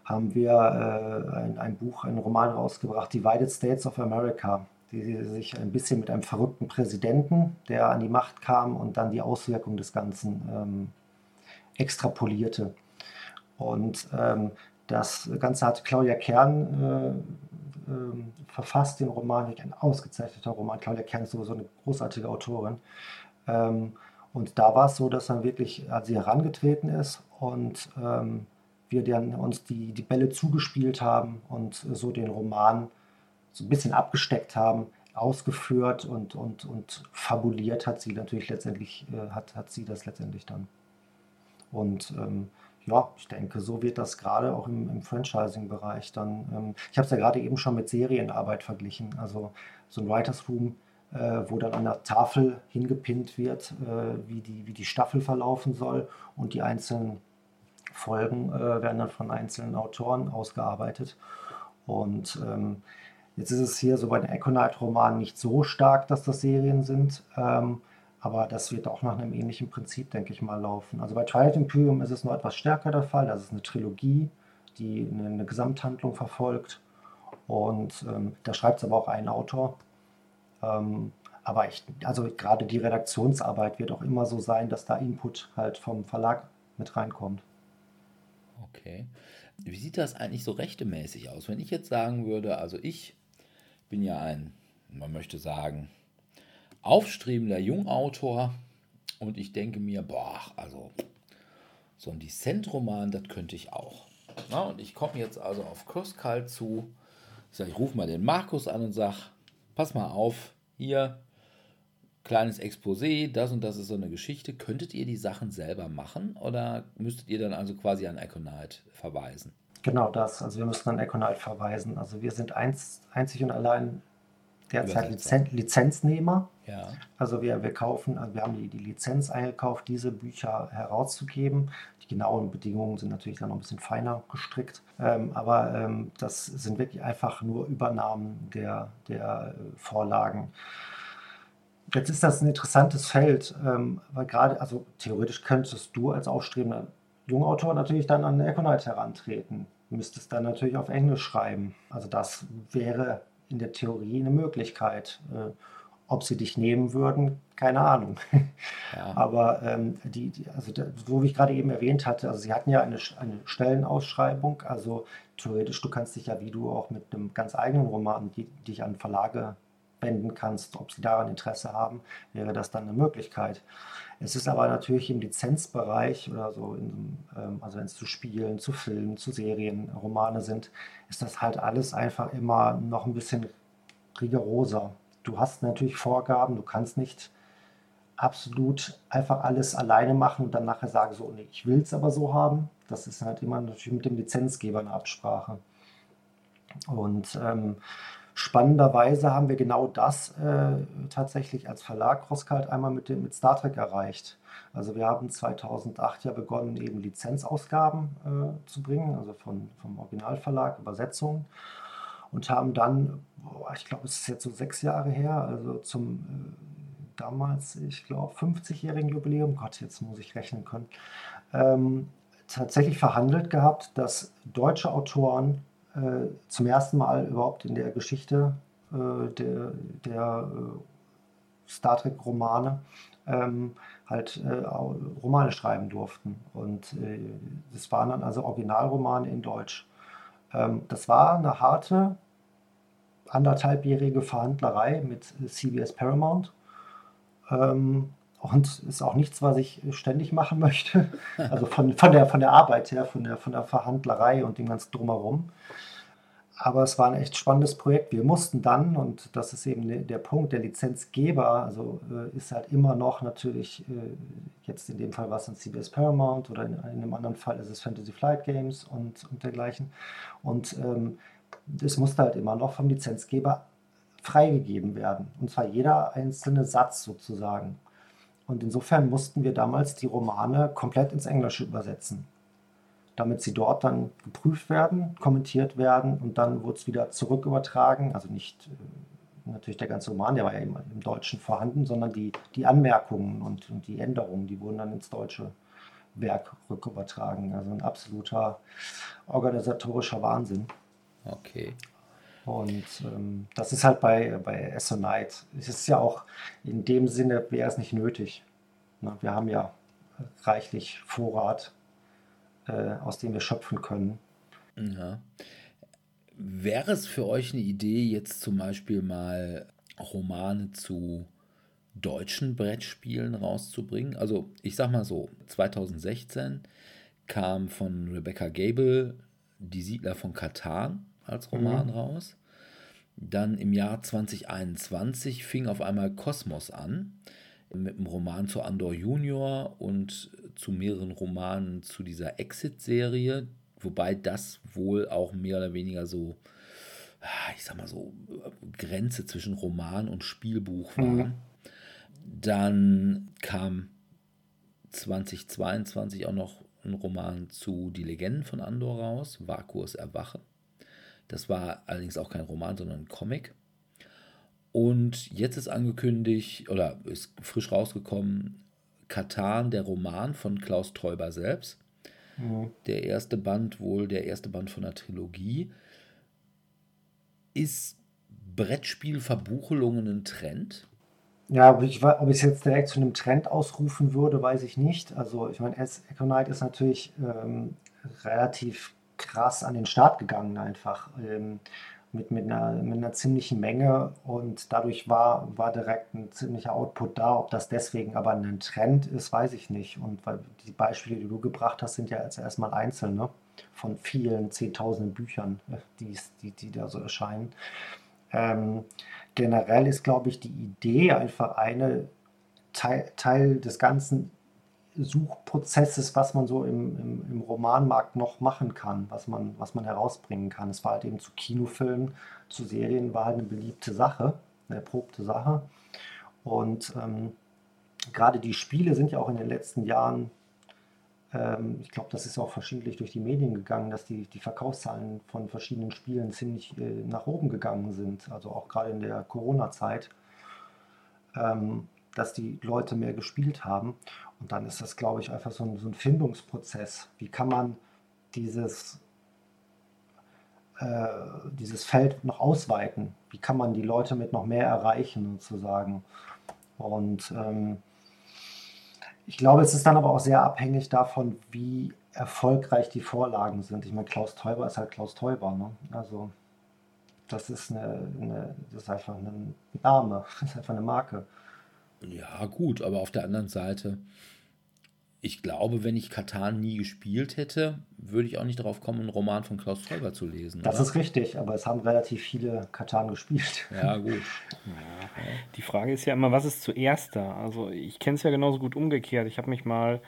haben wir äh, ein, ein, Buch, ein Roman rausgebracht, Divided States of America, die sich ein bisschen mit einem verrückten Präsidenten, der an die Macht kam und dann die Auswirkungen des Ganzen ähm, extrapolierte. Und ähm, das Ganze hat Claudia Kern äh, äh, verfasst, den Roman, ein ausgezeichneter Roman. Claudia Kern ist sowieso eine großartige Autorin. Ähm, und da war es so, dass dann wirklich an sie herangetreten ist und ähm, wir dann uns die, die Bälle zugespielt haben und so den Roman so ein bisschen abgesteckt haben, ausgeführt und, und, und fabuliert hat sie natürlich letztendlich, äh, hat, hat sie das letztendlich dann. Und ähm, ja, ich denke, so wird das gerade auch im, im Franchising-Bereich dann. Ähm, ich habe es ja gerade eben schon mit Serienarbeit verglichen. Also so ein Writers Room, äh, wo dann an der Tafel hingepinnt wird, äh, wie, die, wie die Staffel verlaufen soll und die einzelnen Folgen äh, werden dann von einzelnen Autoren ausgearbeitet. Und ähm, jetzt ist es hier so bei den Econite-Romanen nicht so stark, dass das Serien sind. Ähm, aber das wird auch nach einem ähnlichen Prinzip, denke ich mal, laufen. Also bei Twilight Imperium ist es noch etwas stärker der Fall. Das ist eine Trilogie, die eine, eine Gesamthandlung verfolgt. Und ähm, da schreibt es aber auch ein Autor. Ähm, aber ich, also gerade die Redaktionsarbeit wird auch immer so sein, dass da Input halt vom Verlag mit reinkommt. Okay. Wie sieht das eigentlich so rechtemäßig aus? Wenn ich jetzt sagen würde, also ich bin ja ein, man möchte sagen, aufstrebender Jungautor und ich denke mir, boah, also so ein Descent-Roman, das könnte ich auch. Na, und ich komme jetzt also auf Crosskalt zu. Ich sage, ich rufe mal den Markus an und sage, pass mal auf, hier, kleines Exposé, das und das ist so eine Geschichte. Könntet ihr die Sachen selber machen oder müsstet ihr dann also quasi an Econite verweisen? Genau das, also wir müssen an Econite verweisen. Also wir sind einz, einzig und allein derzeit Lizen Lizenznehmer. Ja. Also wir, wir kaufen, also wir haben die, die Lizenz eingekauft, diese Bücher herauszugeben. Die genauen Bedingungen sind natürlich dann noch ein bisschen feiner gestrickt. Ähm, aber ähm, das sind wirklich einfach nur Übernahmen der, der äh, Vorlagen. Jetzt ist das ein interessantes Feld, ähm, weil gerade, also theoretisch könntest du als aufstrebender Jungautor natürlich dann an Econite herantreten. Müsstest dann natürlich auf Englisch schreiben. Also das wäre in der Theorie eine Möglichkeit. Äh, ob sie dich nehmen würden, keine Ahnung. (laughs) Ja. Aber ähm, die, die, also da, so wie ich gerade eben erwähnt hatte, also sie hatten ja eine, eine Stellenausschreibung, also theoretisch, du kannst dich ja, wie du auch mit einem ganz eigenen Roman, die, dich an Verlage wenden kannst, ob sie daran Interesse haben, wäre das dann eine Möglichkeit. Es ist aber natürlich im Lizenzbereich oder so, in, ähm, also wenn es zu Spielen, zu Filmen, zu Serien, Romane sind, ist das halt alles einfach immer noch ein bisschen rigoroser. Du hast natürlich Vorgaben, du kannst nicht absolut einfach alles alleine machen und dann nachher sagen, so, nee, ich will es aber so haben. Das ist halt immer natürlich mit dem Lizenzgeber eine Absprache. Und ähm, Spannenderweise haben wir genau das äh, tatsächlich als Verlag Crosskalt einmal mit, dem, mit Star Trek erreicht. Also wir haben 2008 ja begonnen, eben Lizenzausgaben äh, zu bringen, also von, vom Originalverlag, Übersetzungen. Und haben dann, boah, ich glaube, es ist jetzt so sechs Jahre her, also zum äh, damals, ich glaube, 50-jährigen Jubiläum, Gott, jetzt muss ich rechnen können, ähm, tatsächlich verhandelt gehabt, dass deutsche Autoren zum ersten Mal überhaupt in der Geschichte äh, der, der äh, Star Trek-Romane ähm, halt äh, Romane schreiben durften. Und äh, das waren dann also Originalromane in Deutsch. Ähm, das war eine harte, anderthalbjährige Verhandlerei mit CBS Paramount. Ähm, und ist auch nichts, was ich ständig machen möchte. (laughs) Also von, von, der, von der Arbeit her, von der, von der Verhandlerei und dem ganzen Drumherum. Aber es war ein echt spannendes Projekt. Wir mussten dann, und das ist eben der Punkt, der Lizenzgeber, also äh, ist halt immer noch natürlich, äh, jetzt in dem Fall war es dann CBS Paramount oder in, in, einem anderen Fall ist es Fantasy Flight Games und, und dergleichen. Und ähm, das musste halt immer noch vom Lizenzgeber freigegeben werden. Und zwar jeder einzelne Satz sozusagen. Und insofern mussten wir damals die Romane komplett ins Englische übersetzen, damit sie dort dann geprüft werden, kommentiert werden und dann wurde es wieder zurück übertragen. Also nicht äh, natürlich der ganze Roman, der war ja immer im Deutschen vorhanden, sondern die, die Anmerkungen und, und die Änderungen, die wurden dann ins deutsche Werk rückübertragen. Also ein absoluter organisatorischer Wahnsinn. Okay. Und ähm, das ist halt bei, bei Essonite. Es ist ja auch in dem Sinne, wäre es nicht nötig. Ne? Wir haben ja reichlich Vorrat, äh, aus dem wir schöpfen können. Ja. Wäre es für euch eine Idee, jetzt zum Beispiel mal Romane zu deutschen Brettspielen rauszubringen? Also ich sag mal so, 2016 kam von Rebecca Gable Die Siedler von Katan als Roman mhm. raus. Dann im Jahr 2021 fing auf einmal Kosmos an. mit einem Roman zu Andor Junior und zu mehreren Romanen zu dieser Exit-Serie, wobei das wohl auch mehr oder weniger so, ich sag mal so, Grenze zwischen Roman und Spielbuch war. Mhm. Dann kam 2022 auch noch ein Roman zu Die Legenden von Andor raus, Vakuus Erwache. Das war allerdings auch kein Roman, sondern ein Comic. Und jetzt ist angekündigt oder ist frisch rausgekommen Katan, der Roman von Klaus Teuber selbst. Mhm. Der erste Band, wohl der erste Band von der Trilogie. Ist Brettspielverbuchelungen ein Trend? Ja, ob ich, ob ich es jetzt direkt zu einem Trend ausrufen würde, weiß ich nicht. Also ich meine, Econite ist natürlich ähm, relativ krass an den Start gegangen einfach. Ähm, mit, mit, einer, mit einer ziemlichen Menge und dadurch war, war direkt ein ziemlicher Output da. Ob das deswegen aber ein Trend ist, weiß ich nicht. Und weil die Beispiele, die du gebracht hast, sind ja jetzt erstmal einzelne von vielen zehntausenden Büchern, äh, die, die, die da so erscheinen. Ähm, generell ist, glaube ich, die Idee einfach eine Teil, Teil des ganzen Suchprozesses, was man so im, im, im, Romanmarkt noch machen kann, was man, was man herausbringen kann. Es war halt eben zu Kinofilmen, zu Serien, war halt eine beliebte Sache, eine erprobte Sache. Und ähm, gerade die Spiele sind ja auch in den letzten Jahren, ähm, ich glaube, das ist auch verschiedentlich durch die Medien gegangen, dass die, die Verkaufszahlen von verschiedenen Spielen ziemlich äh, nach oben gegangen sind, also auch gerade in der Corona-Zeit. Ähm, dass die Leute mehr gespielt haben. Und dann ist das, glaube ich, einfach so ein, so ein Findungsprozess. Wie kann man dieses, äh, dieses Feld noch ausweiten? Wie kann man die Leute mit noch mehr erreichen, sozusagen? Und ähm, ich glaube, es ist dann aber auch sehr abhängig davon, wie erfolgreich die Vorlagen sind. Ich meine, Klaus Teuber ist halt Klaus Teuber. Ne? Also das ist, eine, eine, das ist einfach ein Name, (laughs) das ist einfach eine Marke. Ja, gut, aber auf der anderen Seite, ich glaube, wenn ich Katan nie gespielt hätte, würde ich auch nicht darauf kommen, einen Roman von Klaus Teuber zu lesen. Das oder? ist richtig, aber es haben relativ viele Katan gespielt. Ja, gut. Ja. Die Frage ist ja immer, was ist zuerst da? Also ich kenne es ja genauso gut umgekehrt. Ich habe mich mal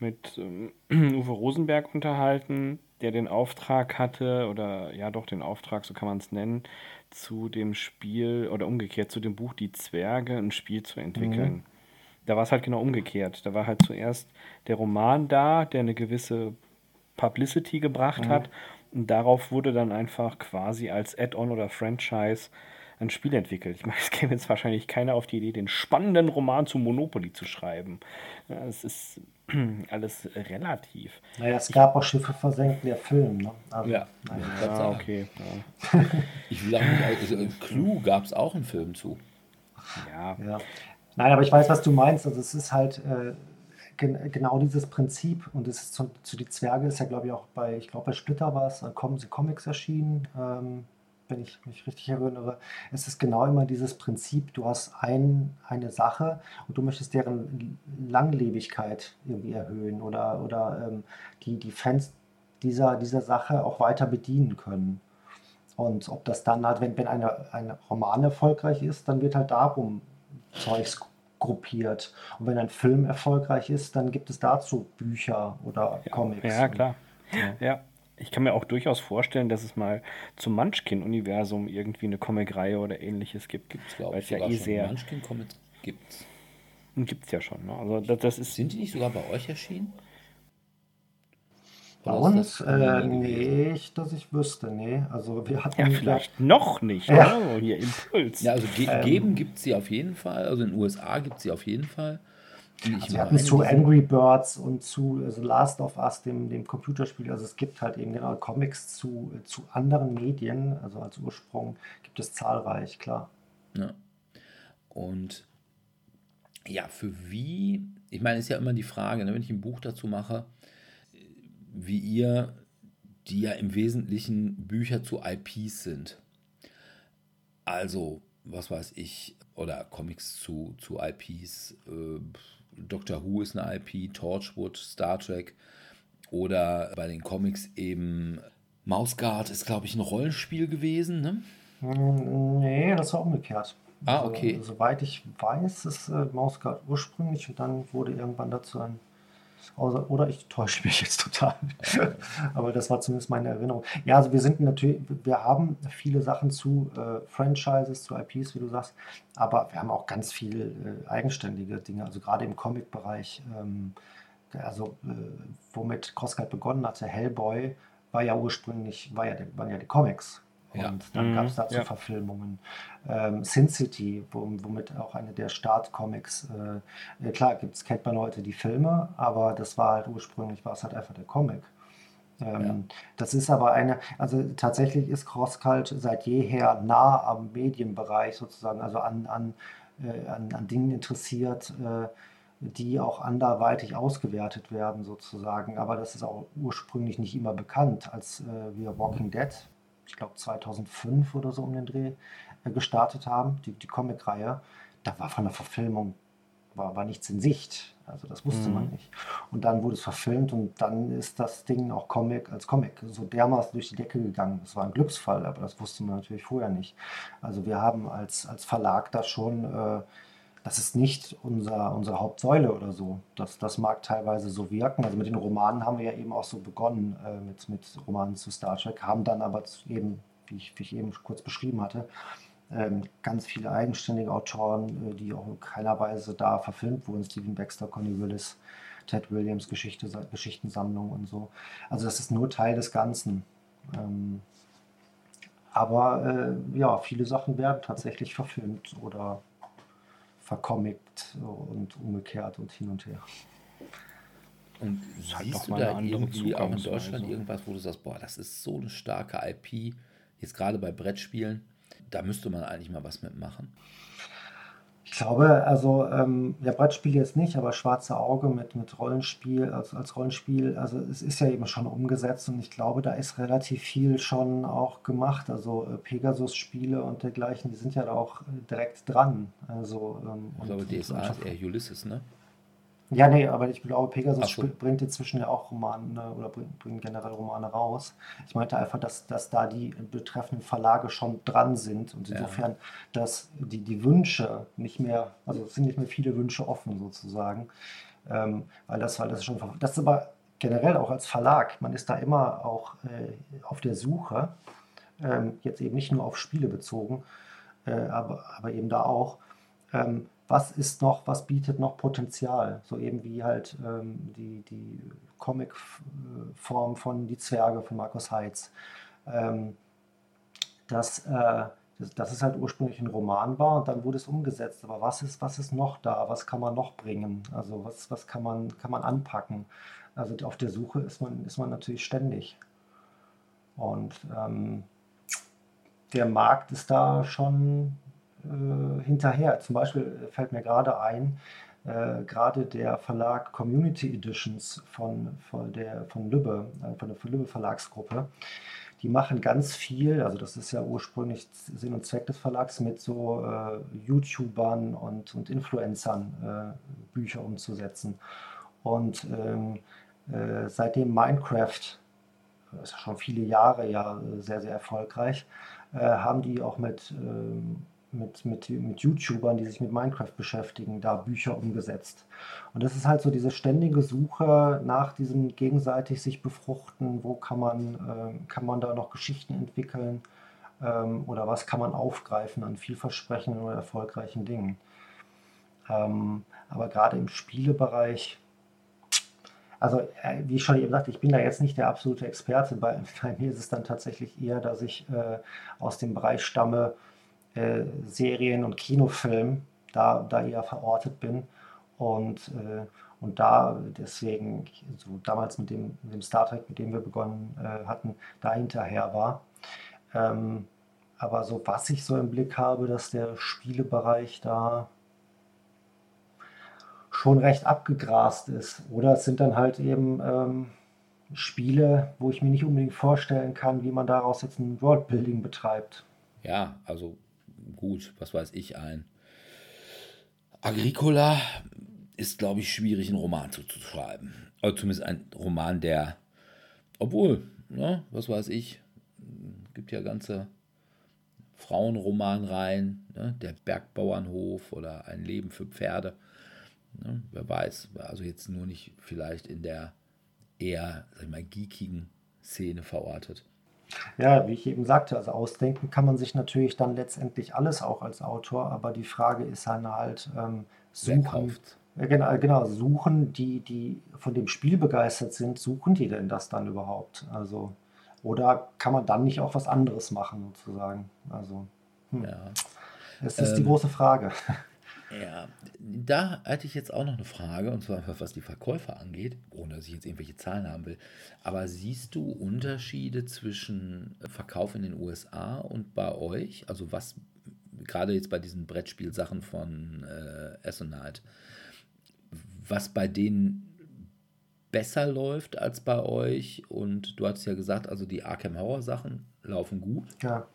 mit ähm, (clears throat) Uwe Rosenberg unterhalten, der den Auftrag hatte, oder ja doch den Auftrag, so kann man es nennen, zu dem Spiel oder umgekehrt zu dem Buch Die Zwerge ein Spiel zu entwickeln. Mhm. Da war es halt genau umgekehrt. Da war halt zuerst der Roman da, der eine gewisse Publicity gebracht mhm. hat und darauf wurde dann einfach quasi als Add-on oder Franchise ein Spiel entwickelt. Ich meine, (laughs) es käme jetzt wahrscheinlich keiner auf die Idee, den spannenden Roman zu Monopoly zu schreiben. Es ist (clears throat) alles relativ. Naja, es gab auch Schiffe versenken, der Film. Ne? Also, ja, naja. ah, okay. Ja. (laughs) ich will auch nicht, also Clue gab es auch einen Film zu. Ja. ja. Nein, aber ich weiß, was du meinst. Also es ist halt äh, gen genau dieses Prinzip und es ist zu, zu die Zwerge ist ja, glaube ich, auch bei, ich glaube, bei Splitter war es, kommen sie Comics erschienen. Ähm, wenn ich mich richtig erinnere, es ist genau immer dieses Prinzip, du hast ein, eine Sache und du möchtest deren Langlebigkeit irgendwie erhöhen oder, oder ähm, die, die Fans dieser, dieser Sache auch weiter bedienen können. Und ob das dann halt, wenn, wenn eine, ein Roman erfolgreich ist, dann wird halt darum Zeugs gruppiert. Und wenn ein Film erfolgreich ist, dann gibt es dazu Bücher oder ja, Comics. Ja, klar. Ja. ja ich kann mir auch durchaus vorstellen, dass es mal zum Munchkin-Universum irgendwie eine Comic-Reihe oder ähnliches gibt. Gibt es, glaube ich, ja eh sehr. Munchkin-Comics gibt es. Gibt es ja schon. Ne? Also das, das, ist Sind die nicht sogar bei euch erschienen? Bei uns? Äh, nicht, dass ich wüsste, nee. Also wir hatten ja, vielleicht ja, noch nicht, ja. Oh, hier Impuls. Ja, also ge ähm, geben gibt es sie auf jeden Fall. Also in den USA gibt es sie auf jeden Fall. Also wir hatten zu Angry Birds und zu also Last of Us, dem, dem Computerspiel. Also es gibt halt eben genau Comics zu, zu anderen Medien, also als Ursprung gibt es zahlreich, klar. Ja. Und ja, für wie, ich meine, ist ja immer die Frage, ne, wenn ich ein Buch dazu mache, wie ihr, die ja im Wesentlichen Bücher zu IPs sind. Also, was weiß ich, oder Comics zu, zu IPs, äh, Doctor Who ist eine IP, Torchwood, Star Trek oder bei den Comics eben Mouse Guard ist, glaube ich, ein Rollenspiel gewesen, ne? Nee, das war umgekehrt. Ah, okay. Also, soweit ich weiß, ist äh, Mouse Guard ursprünglich und dann wurde irgendwann dazu ein Außer, oder ich täusche mich jetzt (laughs) total. Aber das war zumindest meine Erinnerung. Ja, also wir sind natürlich, wir haben viele Sachen zu äh, Franchises, zu IPs, wie du sagst, aber wir haben auch ganz viele äh, eigenständige Dinge, also gerade im Comic-Bereich. Ähm, also äh, womit Crosscut begonnen hatte, Hellboy war ja ursprünglich, war ja, waren ja die Comics. Ja. Und dann Mhm, gab es dazu ja. Verfilmungen. Ähm, Sin City, wo, womit auch eine der Startcomics, äh, äh, klar, gibt's, kennt man heute die Filme, aber das war halt ursprünglich, war es halt einfach der Comic. Ähm, Das ist aber eine, also tatsächlich ist CrossCult seit jeher nah am Medienbereich sozusagen, also an, an, äh, an, an Dingen interessiert, äh, die auch anderweitig ausgewertet werden sozusagen. Aber das ist auch ursprünglich nicht immer bekannt, als äh, wir Walking Dead, ich glaube 2005 oder so um den Dreh, äh, gestartet haben, die, die Comic-Reihe. Da war von der Verfilmung war, war nichts in Sicht. Also das wusste Mhm. man nicht. Und dann wurde es verfilmt und dann ist das Ding auch Comic als Comic so dermaßen durch die Decke gegangen. Das war ein Glücksfall, aber das wusste man natürlich vorher nicht. Also wir haben als, als Verlag da schon, äh, das ist nicht unser, unsere Hauptsäule oder so. Das, das mag teilweise so wirken. Also mit den Romanen haben wir ja eben auch so begonnen, äh, mit, mit Romanen zu Star Trek, haben dann aber eben, wie ich, wie ich eben kurz beschrieben hatte, ähm, ganz viele eigenständige Autoren, äh, die auch in keiner Weise da verfilmt wurden. Steven Baxter, Connie Willis, Ted Williams, Geschichte, Geschichtensammlung und so. Also das ist nur Teil des Ganzen. Ähm, aber äh, ja, viele Sachen werden tatsächlich verfilmt oder vercomict und umgekehrt und hin und her. Und halt siehst noch du da irgendwie auch in. Deutschland irgendwas, wo du sagst, boah, das ist so eine starke IP, jetzt gerade bei Brettspielen, da müsste man eigentlich mal was mitmachen. Ich glaube, also ähm, ja, Brettspiel jetzt nicht, aber Schwarze Auge mit, mit Rollenspiel, als, als Rollenspiel, also es ist ja eben schon umgesetzt und ich glaube, da ist relativ viel schon auch gemacht. Also äh, Pegasus-Spiele und dergleichen, die sind ja da auch direkt dran. Also, ähm, Ich glaube, DSA ist eher Ulysses, ne? Ja, nee, aber ich glaube, Pegasus so. bringt inzwischen ja auch Romane oder bringt, bringt generell Romane raus. Ich meinte einfach, dass, dass da die betreffenden Verlage schon dran sind und Ja. insofern, dass die, die Wünsche nicht mehr, also es sind nicht mehr viele Wünsche offen sozusagen, ähm, weil das, weil das schon, das ist aber generell auch als Verlag, man ist da immer auch äh, auf der Suche, ähm, jetzt eben nicht nur auf Spiele bezogen, äh, aber, aber eben da auch, ähm, was ist noch, was bietet noch Potenzial? So eben wie halt ähm, die, die Comic-Form von Die Zwerge von Markus Heitz. Ähm, das, äh, das, das ist halt ursprünglich ein Roman war und dann wurde es umgesetzt. Aber was ist, was ist noch da? Was kann man noch bringen? Also was, was kann man, kann man anpacken? Also auf der Suche ist man, ist man natürlich ständig. Und ähm, der Markt ist da schon äh, hinterher. Zum Beispiel äh, fällt mir gerade ein, äh, gerade der Verlag Community Editions von, von, der, von Lübbe, äh, von der von Lübbe Verlagsgruppe, die machen ganz viel, also das ist ja ursprünglich Sinn und Zweck des Verlags, mit so äh, YouTubern und, und Influencern äh, Bücher umzusetzen. Und ähm, äh, seitdem Minecraft, das ist schon viele Jahre ja sehr, sehr erfolgreich, äh, haben die auch mit, ähm, mit, mit, mit YouTubern, die sich mit Minecraft beschäftigen, da Bücher umgesetzt. Und das ist halt so diese ständige Suche nach diesem gegenseitig sich befruchten, wo kann man, ähm, kann man da noch Geschichten entwickeln ähm, oder was kann man aufgreifen an vielversprechenden oder erfolgreichen Dingen. Ähm, aber gerade im Spielebereich, also äh, wie ich schon eben sagte, ich bin da jetzt nicht der absolute Experte. Bei, (laughs) bei mir ist es dann tatsächlich eher, dass ich äh, aus dem Bereich stamme, äh, Serien und Kinofilm, da, da eher verortet bin. Und, äh, und da deswegen, so damals mit dem, mit dem Star Trek, mit dem wir begonnen äh, hatten, da hinterher war. Ähm, aber so was ich so im Blick habe, dass der Spielebereich da schon recht abgegrast ist. Oder es sind dann halt eben ähm, Spiele, wo ich mir nicht unbedingt vorstellen kann, wie man daraus jetzt ein Worldbuilding betreibt. Ja, also gut, was weiß ich, ein Agricola ist, glaube ich, schwierig, einen Roman zuzuschreiben. Oder zumindest ein Roman, der, obwohl, ne, was weiß ich, gibt ja ganze Frauenroman rein, ne? der Bergbauernhof oder ein Leben für Pferde. Ne? Wer weiß, also jetzt nur nicht vielleicht in der eher, sag ich mal, geekigen Szene verortet. Ja, wie ich eben sagte, also ausdenken kann man sich natürlich dann letztendlich alles auch als Autor, aber die Frage ist dann halt, ähm, suchen, ja, genau, genau, suchen die, die von dem Spiel begeistert sind, suchen die denn das dann überhaupt? Also, oder kann man dann nicht auch was anderes machen, sozusagen? Also, hm. ja. Das ist ähm, die große Frage. Ja, da hatte ich jetzt auch noch eine Frage, und zwar was die Verkäufer angeht, ohne dass ich jetzt irgendwelche Zahlen haben will. Aber siehst du Unterschiede zwischen Verkauf in den USA und bei euch? Also was gerade jetzt bei diesen Brettspielsachen von äh, Essonite, was bei denen besser läuft als bei euch? Und du hast ja gesagt, also die Arkham Horror Sachen laufen gut. Ja,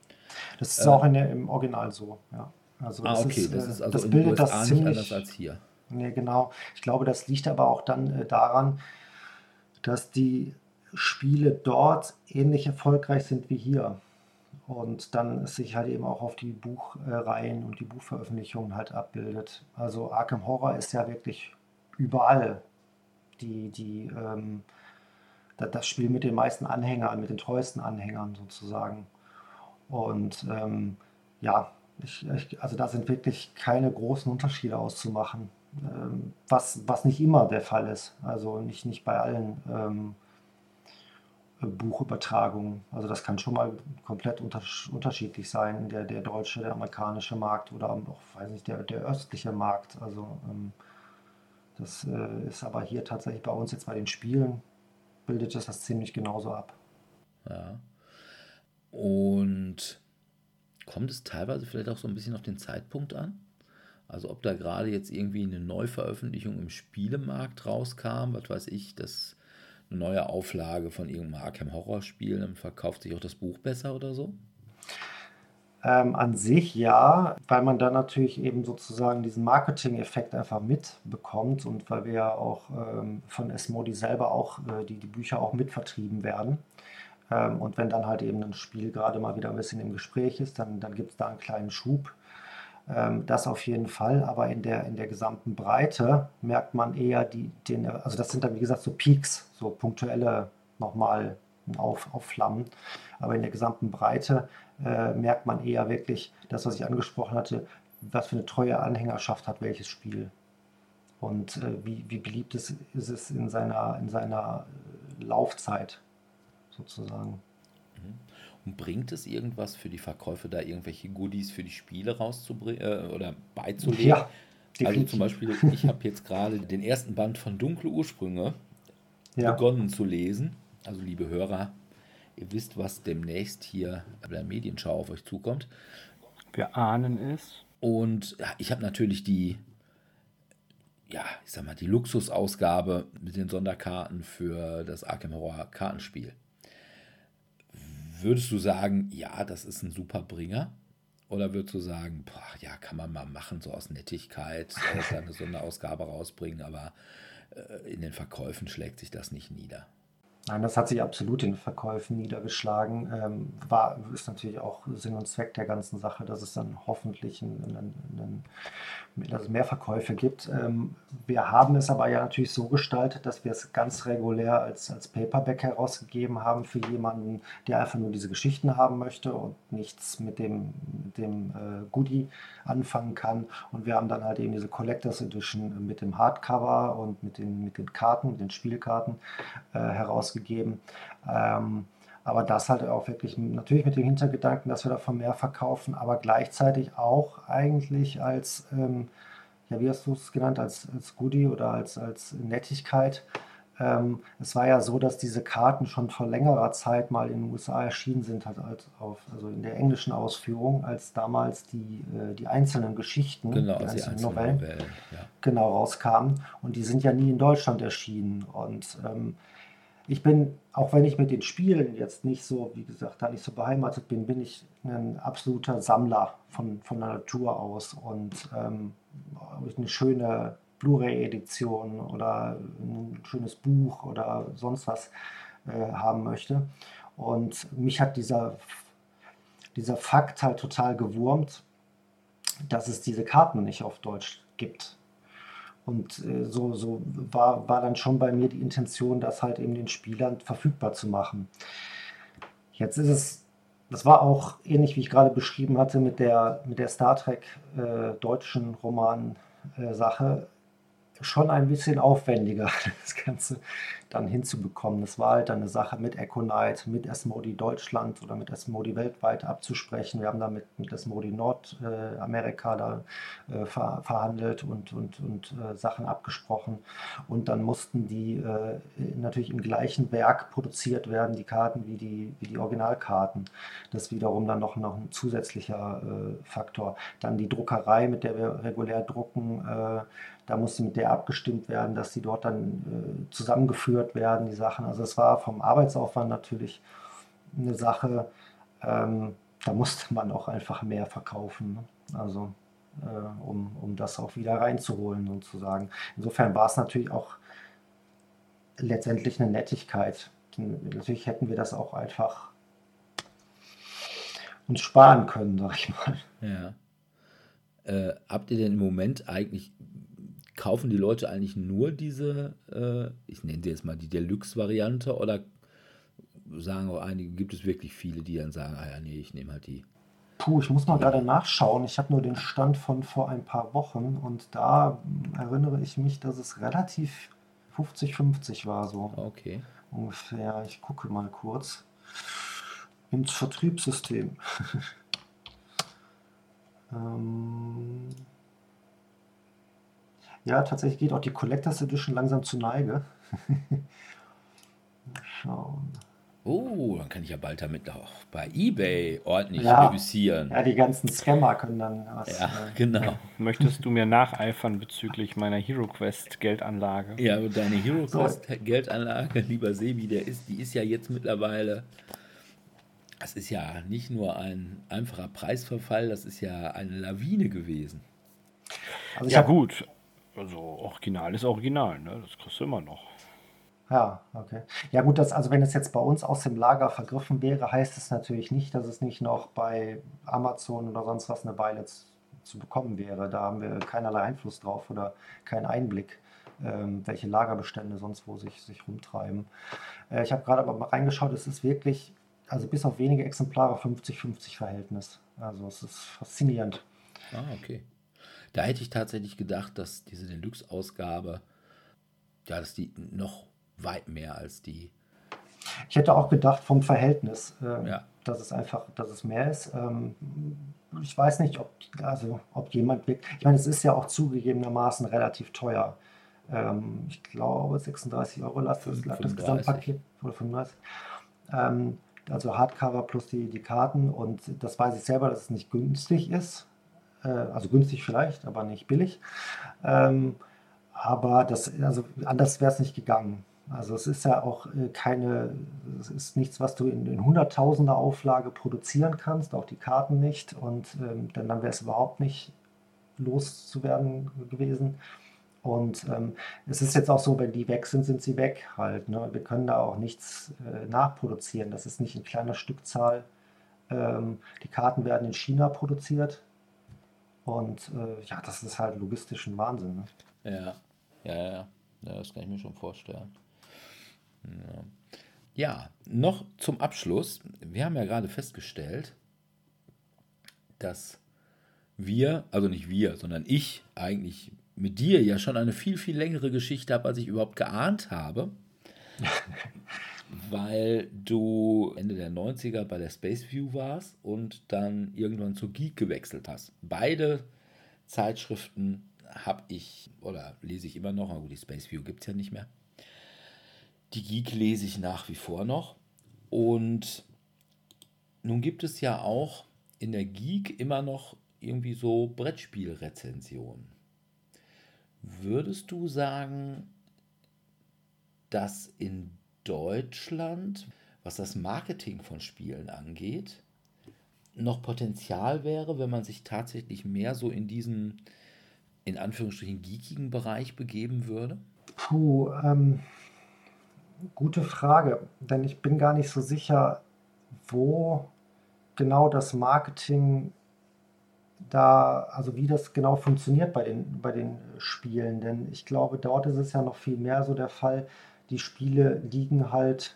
das ist äh, auch in der, im Original so, ja. Also ah, okay, ist, das ist äh, also das bildet USA das ziemlich, nicht anders als hier. Nee, genau. Ich glaube, das liegt aber auch dann äh, daran, dass die Spiele dort ähnlich erfolgreich sind wie hier. Und dann es sich halt eben auch auf die Buchreihen und die Buchveröffentlichungen halt abbildet. Also Arkham Horror ist ja wirklich überall die, die, ähm, das Spiel mit den meisten Anhängern, mit den treuesten Anhängern sozusagen. Und ähm, ja, ich, ich, also da sind wirklich keine großen Unterschiede auszumachen, ähm, was, was nicht immer der Fall ist. Also nicht, nicht bei allen ähm, Buchübertragungen. Also das kann schon mal komplett unter, unterschiedlich sein, der, der deutsche, der amerikanische Markt oder auch, weiß nicht, der, der östliche Markt. Also ähm, das äh, ist aber hier tatsächlich bei uns jetzt bei den Spielen, bildet das das ziemlich genauso ab. Ja. Und kommt es teilweise vielleicht auch so ein bisschen auf den Zeitpunkt an? Also ob da gerade jetzt irgendwie eine Neuveröffentlichung im Spielemarkt rauskam, was weiß ich, dass eine neue Auflage von irgendeinem Arkham Horror Spiel, dann verkauft sich auch das Buch besser oder so? Ähm, an sich ja, weil man dann natürlich eben sozusagen diesen Marketing-Effekt einfach mitbekommt und weil wir ja auch ähm, von Esmodi selber auch äh, die, die Bücher auch mitvertrieben werden. Ähm, und wenn dann halt eben ein Spiel gerade mal wieder ein bisschen im Gespräch ist, dann, dann gibt es da einen kleinen Schub. Ähm, das auf jeden Fall, aber in der, in der gesamten Breite merkt man eher die, den, also das sind dann wie gesagt so Peaks, so punktuelle nochmal auf, aufflammen. Aber in der gesamten Breite äh, merkt man eher wirklich das, was ich angesprochen hatte, was für eine treue Anhängerschaft hat welches Spiel. Und äh, wie, wie beliebt ist, ist es in seiner, in seiner Laufzeit sozusagen. Mhm. Und bringt es irgendwas für die Verkäufe, da irgendwelche Goodies für die Spiele rauszubringen äh, oder beizulegen? Ja, also zum Beispiel, ich habe jetzt gerade den ersten Band von Dunkle Ursprünge ja. begonnen zu lesen. Also liebe Hörer, ihr wisst, was demnächst hier bei der Medienschau auf euch zukommt. Wir ahnen es. Und ich habe natürlich die, ja, ich sag mal, die Luxusausgabe mit den Sonderkarten für das Arkham Horror Kartenspiel. Würdest du sagen, ja, das ist ein super Bringer? Oder würdest du sagen, boah, ja, kann man mal machen, so aus Nettigkeit, äh, (laughs) eine Sonderausgabe rausbringen, aber äh, in den Verkäufen schlägt sich das nicht nieder? Nein, das hat sich absolut in den Verkäufen niedergeschlagen. Ähm, war, ist natürlich auch Sinn und Zweck der ganzen Sache, dass es dann hoffentlich ein, ein, ein, dass es mehr Verkäufe gibt. Ähm, wir haben es aber ja natürlich so gestaltet, dass wir es ganz regulär als, als Paperback herausgegeben haben für jemanden, der einfach nur diese Geschichten haben möchte und nichts mit dem, mit dem äh, Goodie anfangen kann. Und wir haben dann halt eben diese Collectors Edition mit dem Hardcover und mit den, mit den Karten, mit den Spielkarten äh, herausgegeben. Ähm, aber das halt auch wirklich natürlich mit dem Hintergedanken, dass wir davon mehr verkaufen, aber gleichzeitig auch eigentlich als, ähm, ja, wie hast du es genannt, als, als Goodie oder als, als Nettigkeit. Ähm, es war ja so, dass diese Karten schon vor längerer Zeit mal in den USA erschienen sind, halt als auf, also in der englischen Ausführung, als damals die, äh, die einzelnen Geschichten, genau, die einzelnen, einzelnen Novellen, Novellen ja. genau rauskamen. Und die sind ja nie in Deutschland erschienen. Und ähm, ich bin, auch wenn ich mit den Spielen jetzt nicht so, wie gesagt, da nicht so beheimatet bin, bin ich ein absoluter Sammler von, von der Natur aus. Und ähm, eine schöne Blu-ray-Edition oder ein schönes Buch oder sonst was äh, haben möchte. Und mich hat dieser dieser Fakt halt total gewurmt, dass es diese Karten nicht auf Deutsch gibt. Und äh, so, so war, war dann schon bei mir die Intention, das halt eben den Spielern verfügbar zu machen. Jetzt ist es, das war auch ähnlich wie ich gerade beschrieben hatte mit der, mit der Star Trek äh, deutschen Roman-Sache, äh, schon ein bisschen aufwendiger, (laughs) das Ganze dann hinzubekommen. Das war halt eine Sache mit Econite, mit Esmodi Deutschland oder mit Esmodi weltweit abzusprechen. Wir haben da mit, mit Esmodi Nordamerika da äh, ver, verhandelt und, und, und äh, Sachen abgesprochen. Und dann mussten die äh, natürlich im gleichen Werk produziert werden, die Karten wie die, wie die Originalkarten. Das ist wiederum dann noch, noch ein zusätzlicher äh, Faktor. Dann die Druckerei, mit der wir regulär drucken äh, da musste mit der abgestimmt werden, dass die dort dann äh, zusammengeführt werden, die Sachen. Also es war vom Arbeitsaufwand natürlich eine Sache, ähm, da musste man auch einfach mehr verkaufen. Ne? Also äh, um, um das auch wieder reinzuholen sozusagen. Insofern war es natürlich auch letztendlich eine Nettigkeit. Natürlich hätten wir das auch einfach uns sparen können, sag ich mal. Ja. Äh, habt ihr denn im Moment eigentlich kaufen die Leute eigentlich nur diese, äh, ich nenne sie jetzt mal die Deluxe-Variante oder sagen auch einige, gibt es wirklich viele, die dann sagen, ah ja, nee, ich nehme halt die. Puh, ich muss mal gerade nachschauen. Ich habe nur den Stand von vor ein paar Wochen und da erinnere ich mich, dass es relativ 50-50 war so. Okay. Ungefähr. Ich gucke mal kurz ins Vertriebssystem. (laughs) ähm, ja, tatsächlich geht auch die Collectors Edition langsam zu Neige. (laughs) schauen. Oh, dann kann ich ja bald damit auch bei eBay ordentlich ja, reüssieren. Ja, die ganzen Scammer können dann was. Ja, äh, genau. Möchtest du mir nacheifern bezüglich meiner HeroQuest Geldanlage? Ja, deine HeroQuest so. Geldanlage, lieber Sebi, der ist, die ist ja jetzt mittlerweile. Das ist ja nicht nur ein einfacher Preisverfall, das ist ja eine Lawine gewesen. Also ja, gut, also Original ist Original, ne? Das kriegst du immer noch. Ja, okay. Ja gut, das, also wenn es jetzt bei uns aus dem Lager vergriffen wäre, heißt es natürlich nicht, dass es nicht noch bei Amazon oder sonst was eine Weile zu, zu bekommen wäre. Da haben wir keinerlei Einfluss drauf oder keinen Einblick, ähm, welche Lagerbestände sonst wo sich, sich rumtreiben. Äh, ich habe gerade aber mal reingeschaut, es ist wirklich, also bis auf wenige Exemplare 50-50 Verhältnis. Also es ist faszinierend. Ah, okay. Da hätte ich tatsächlich gedacht, dass diese Deluxe-Ausgabe, ja, dass die noch weit mehr als die. Ich hätte auch gedacht vom Verhältnis, äh, ja. dass es einfach, dass es mehr ist. Ähm, ich weiß nicht, ob, also, ob jemand wirklich, ich meine, es ist ja auch zugegebenermaßen relativ teuer. Ähm, ich glaube 36 Euro lag das, das Gesamtpaket oder 35. Ähm, also Hardcover plus die, die Karten und das weiß ich selber, dass es nicht günstig ist. Äh, also günstig vielleicht, aber nicht billig. Ähm, aber das, also anders wäre es nicht gegangen. Also es ist ja auch äh, keine, es ist nichts, was du in, in hunderttausender Auflage produzieren kannst, auch die Karten nicht. Und ähm, dann, wäre es überhaupt nicht loszuwerden gewesen. Und ähm, es ist jetzt auch so, wenn die weg sind, sind sie weg halt. Ne? Wir können da auch nichts äh, nachproduzieren. Das ist nicht in kleiner Stückzahl. Ähm, die Karten werden in China produziert. Und äh, ja, das ist halt logistisch ein Wahnsinn. Ne? Ja. ja, ja, ja, das kann ich mir schon vorstellen. Ja. ja, noch zum Abschluss. Wir haben ja gerade festgestellt, dass wir, also nicht wir, sondern ich eigentlich mit dir ja schon eine viel, viel längere Geschichte habe, als ich überhaupt geahnt habe. (laughs) weil du Ende der 90er bei der Space View warst und dann irgendwann zur Geek gewechselt hast. Beide Zeitschriften habe ich oder lese ich immer noch, aber die Space View gibt es ja nicht mehr. Die Geek lese ich nach wie vor noch. Und nun gibt es ja auch in der Geek immer noch irgendwie so Brettspielrezensionen. Würdest du sagen, dass in Deutschland, was das Marketing von Spielen angeht, noch Potenzial wäre, wenn man sich tatsächlich mehr so in diesen, in Anführungsstrichen, geekigen Bereich begeben würde? Puh, ähm, gute Frage, denn ich bin gar nicht so sicher, wo genau das Marketing da, also wie das genau funktioniert bei den, bei den Spielen. Denn ich glaube, dort ist es ja noch viel mehr so der Fall, die Spiele liegen halt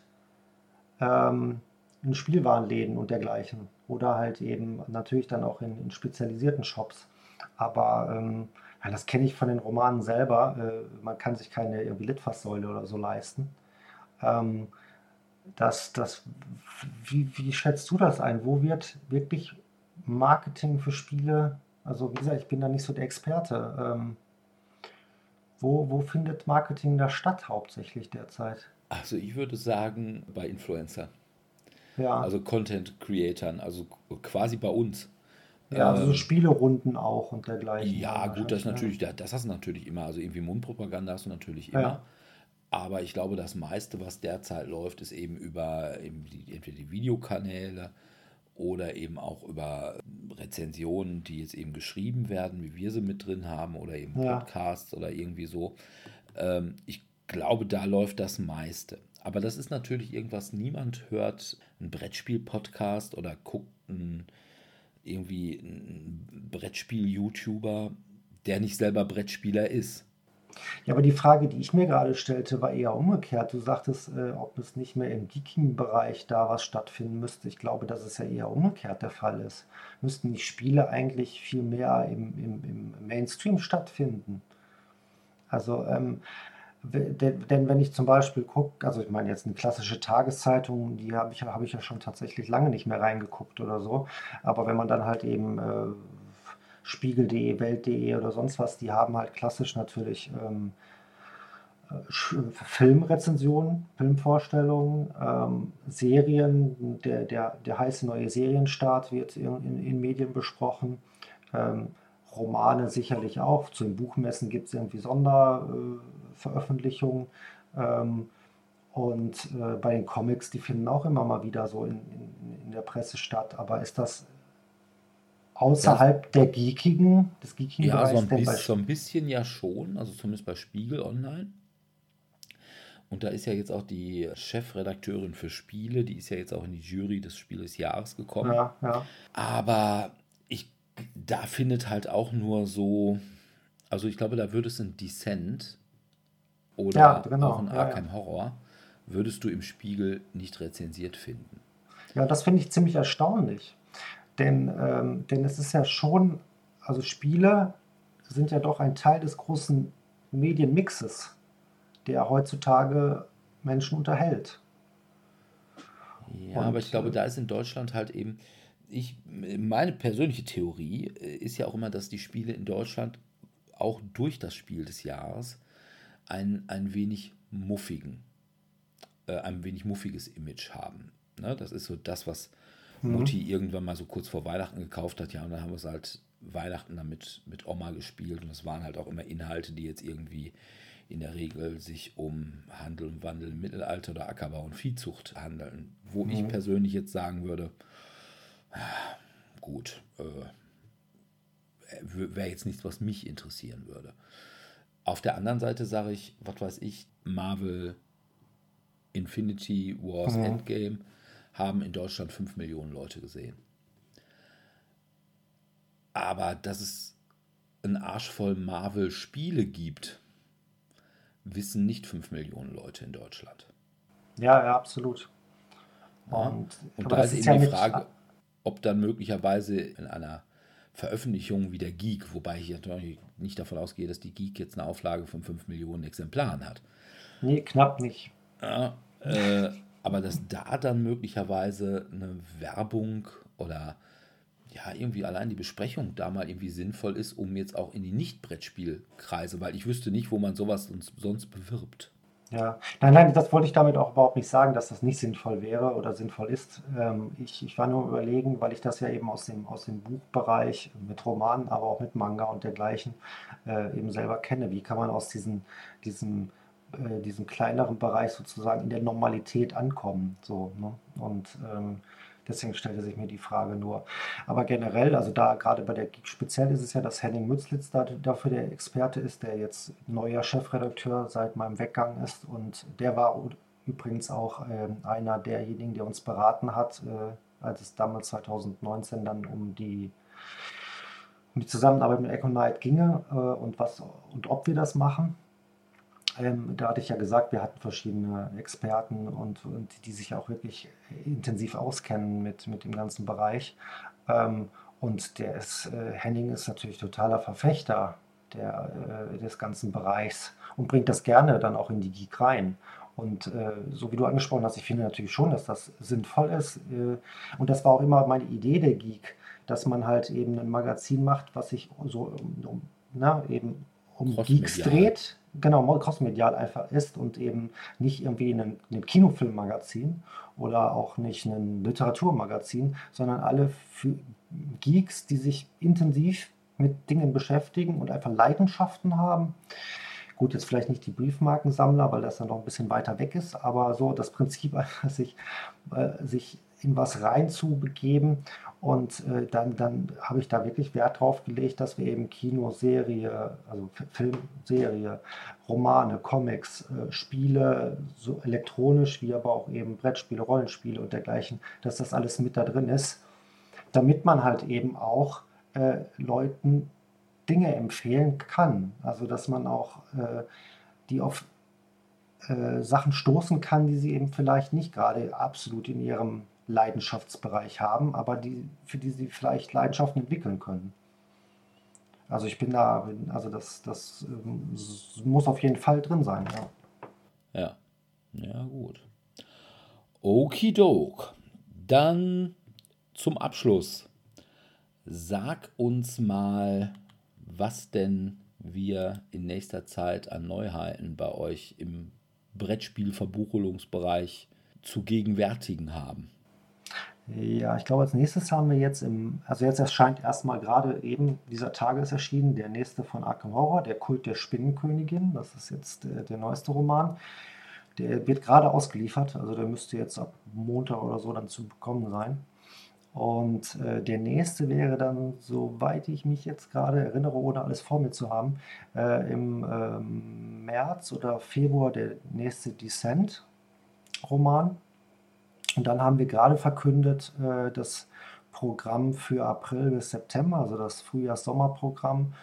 ähm, in Spielwarenläden und dergleichen. Oder halt eben natürlich dann auch in, in spezialisierten Shops. Aber ähm, ja, das kenne ich von den Romanen selber. Äh, man kann sich keine irgendwie Litfaßsäule oder so leisten. Ähm, das, das, wie, wie schätzt du das ein? Wo wird wirklich Marketing für Spiele, also wie gesagt, ich bin da nicht so der Experte. Ähm, wo, wo findet Marketing da statt hauptsächlich derzeit? Also ich würde sagen bei Influencern. Ja. Also Content Creatern, also quasi bei uns. Ja, also so Ähm, Spielerunden auch und dergleichen. Ja, gut, das ist wahrscheinlich, natürlich, das hast du natürlich immer. Also irgendwie Mundpropaganda hast du natürlich Ja. immer. Ja. Aber ich glaube, das meiste, was derzeit läuft, ist eben über eben die, entweder die Videokanäle oder eben auch über Rezensionen, die jetzt eben geschrieben werden, wie wir sie mit drin haben, oder eben Ja. Podcasts oder irgendwie so. Ähm, ich glaube, da läuft das meiste. Aber das ist natürlich irgendwas, niemand hört einen Brettspiel-Podcast oder guckt einen, irgendwie einen Brettspiel-YouTuber, der nicht selber Brettspieler ist. Ja, aber die Frage, die ich mir gerade stellte, war eher umgekehrt. Du sagtest, äh, ob es nicht mehr im Geeking-Bereich da was stattfinden müsste. Ich glaube, dass es ja eher umgekehrt der Fall ist. Müssten die Spiele eigentlich viel mehr im, im, im Mainstream stattfinden? Also, ähm, denn, wenn ich zum Beispiel gucke, also ich meine jetzt eine klassische Tageszeitung, die habe ich, ja- habe ich ja schon tatsächlich lange nicht mehr reingeguckt oder so. Aber wenn man dann halt eben äh, Spiegel.de, Welt.de oder sonst was, die haben halt klassisch natürlich ähm, äh, Filmrezensionen, Filmvorstellungen, ähm, Serien, der, der, der heiße neue Serienstart wird in, in, in Medien besprochen. Ähm, Romane sicherlich auch. Zu den Buchmessen gibt es irgendwie Sonderveröffentlichungen. Äh, Veröffentlichungen. ähm, und äh, bei den Comics, die finden auch immer mal wieder so in, in, in der Presse statt. Aber ist das außerhalb der geekigen, des geekigen Ja, so Bereichs bei bisschen, so ein bisschen ja schon, also zumindest bei Spiegel Online. Und da ist ja jetzt auch die Chefredakteurin für Spiele, die ist ja jetzt auch in die Jury des Spiel des Jahres gekommen. Ja, ja. Aber ich, da findet halt auch nur so, also ich glaube, da würde es ein Descent oder Ja, genau, auch ein ja, ja. Arkham Horror, würdest du im Spiegel nicht rezensiert finden. Ja, das finde ich ziemlich erstaunlich. Denn, ähm, denn es ist ja schon, also Spiele sind ja doch ein Teil des großen Medienmixes, der heutzutage Menschen unterhält. Ja, Und, aber ich glaube, da ist in Deutschland halt eben, ich, meine persönliche Theorie äh, ist ja auch immer, dass die Spiele in Deutschland auch durch das Spiel des Jahres ein, ein wenig muffigen, äh, ein wenig muffiges Image haben. Ne? Das ist so das, was Mhm. Mutti irgendwann mal so kurz vor Weihnachten gekauft hat. Ja, und dann haben wir es halt Weihnachten damit mit Oma gespielt. Und es waren halt auch immer Inhalte, die jetzt irgendwie in der Regel sich um Handel und Wandel im Mittelalter oder Ackerbau und Viehzucht handeln. Wo ich Mhm. persönlich jetzt sagen würde, ah, gut, äh, wäre jetzt nichts, was mich interessieren würde. Auf der anderen Seite sage ich, was weiß ich, Marvel Infinity Wars Mhm. Endgame haben in Deutschland 5 Millionen Leute gesehen. Aber dass es einen Arsch voll Marvel-Spiele gibt, wissen nicht 5 Millionen Leute in Deutschland. Ja, ja, absolut. Ja. Und, Und da ist eben ja die Frage, ob dann möglicherweise in einer Veröffentlichung wie der Geek, wobei ich natürlich nicht davon ausgehe, dass die Geek jetzt eine Auflage von 5 Millionen Exemplaren hat. nee, knapp nicht. Ja, äh, aber dass da dann möglicherweise eine Werbung oder ja, irgendwie allein die Besprechung da mal irgendwie sinnvoll ist, um jetzt auch in die Nicht-Brettspielkreise, weil ich wüsste nicht, wo man sowas sonst bewirbt. Ja, nein, nein, das wollte ich damit auch überhaupt nicht sagen, dass das nicht sinnvoll wäre oder sinnvoll ist. Ähm, ich, ich war nur überlegen, weil ich das ja eben aus dem, aus dem Buchbereich mit Romanen, aber auch mit Manga und dergleichen äh, eben selber kenne. Wie kann man aus diesen, diesem, äh, diesem kleineren Bereich sozusagen in der Normalität ankommen? So, ne? Und ähm, deswegen stellte sich mir die Frage nur. Aber generell, also da gerade bei der Geek speziell ist es ja, dass Henning Mützlitz da, dafür der Experte ist, der jetzt neuer Chefredakteur seit meinem Weggang ist. Und der war übrigens auch ähm, einer derjenigen, der uns beraten hat, äh, als es damals 2019 dann um die, die Zusammenarbeit mit Econite ginge äh, und, was, und ob wir das machen. Ähm, da hatte ich ja gesagt, wir hatten verschiedene Experten und, und die sich auch wirklich intensiv auskennen mit, mit dem ganzen Bereich. Ähm, und der ist, äh, Henning ist natürlich totaler Verfechter der, äh, des ganzen Bereichs und bringt das gerne dann auch in die Geek rein. Und äh, so wie du angesprochen hast, ich finde natürlich schon, dass das sinnvoll ist. Äh, und das war auch immer meine Idee der Geek, dass man halt eben ein Magazin macht, was sich so um, na, eben um Geeks dreht, genau, crossmedial einfach ist und eben nicht irgendwie ein, ein Kinofilmmagazin oder auch nicht ein Literaturmagazin, sondern alle Geeks, die sich intensiv mit Dingen beschäftigen und einfach Leidenschaften haben. Gut, jetzt vielleicht nicht die Briefmarkensammler, weil das dann noch ein bisschen weiter weg ist, aber so das Prinzip (laughs) einfach, sich, äh, sich in was rein zu begeben. Und äh, dann, dann habe ich da wirklich Wert drauf gelegt, dass wir eben Kino, Serie, also Filmserie, Romane, Comics, äh, Spiele, so elektronisch wie aber auch eben Brettspiele, Rollenspiele und dergleichen, dass das alles mit da drin ist, damit man halt eben auch äh, Leuten Dinge empfehlen kann. Also dass man auch äh, die auf äh, Sachen stoßen kann, die sie eben vielleicht nicht gerade absolut in ihrem Leidenschaftsbereich haben, aber die, für die sie vielleicht Leidenschaften entwickeln können. Also ich bin da, also das, das ähm, muss auf jeden Fall drin sein, ja. Ja, ja gut. Okidok. Dann zum Abschluss. Sag uns mal, was denn wir in nächster Zeit an Neuheiten bei euch im Brettspielverbuchelungsbereich zu gegenwärtigen haben. Ja, ich glaube, als nächstes haben wir jetzt im, also jetzt erscheint erstmal gerade eben, dieser Tage ist erschienen, der nächste von Arkham Horror, der Kult der Spinnenkönigin. Das ist jetzt der, der neueste Roman. Der wird gerade ausgeliefert, also der müsste jetzt ab Montag oder so dann zu bekommen sein. Und äh, der nächste wäre dann, soweit ich mich jetzt gerade erinnere, ohne alles vor mir zu haben, äh, im ähm, März oder Februar der nächste Descent-Roman. Und dann haben wir gerade verkündet äh, das Programm für April bis September, also das Frühjahrs-Sommerprogramm.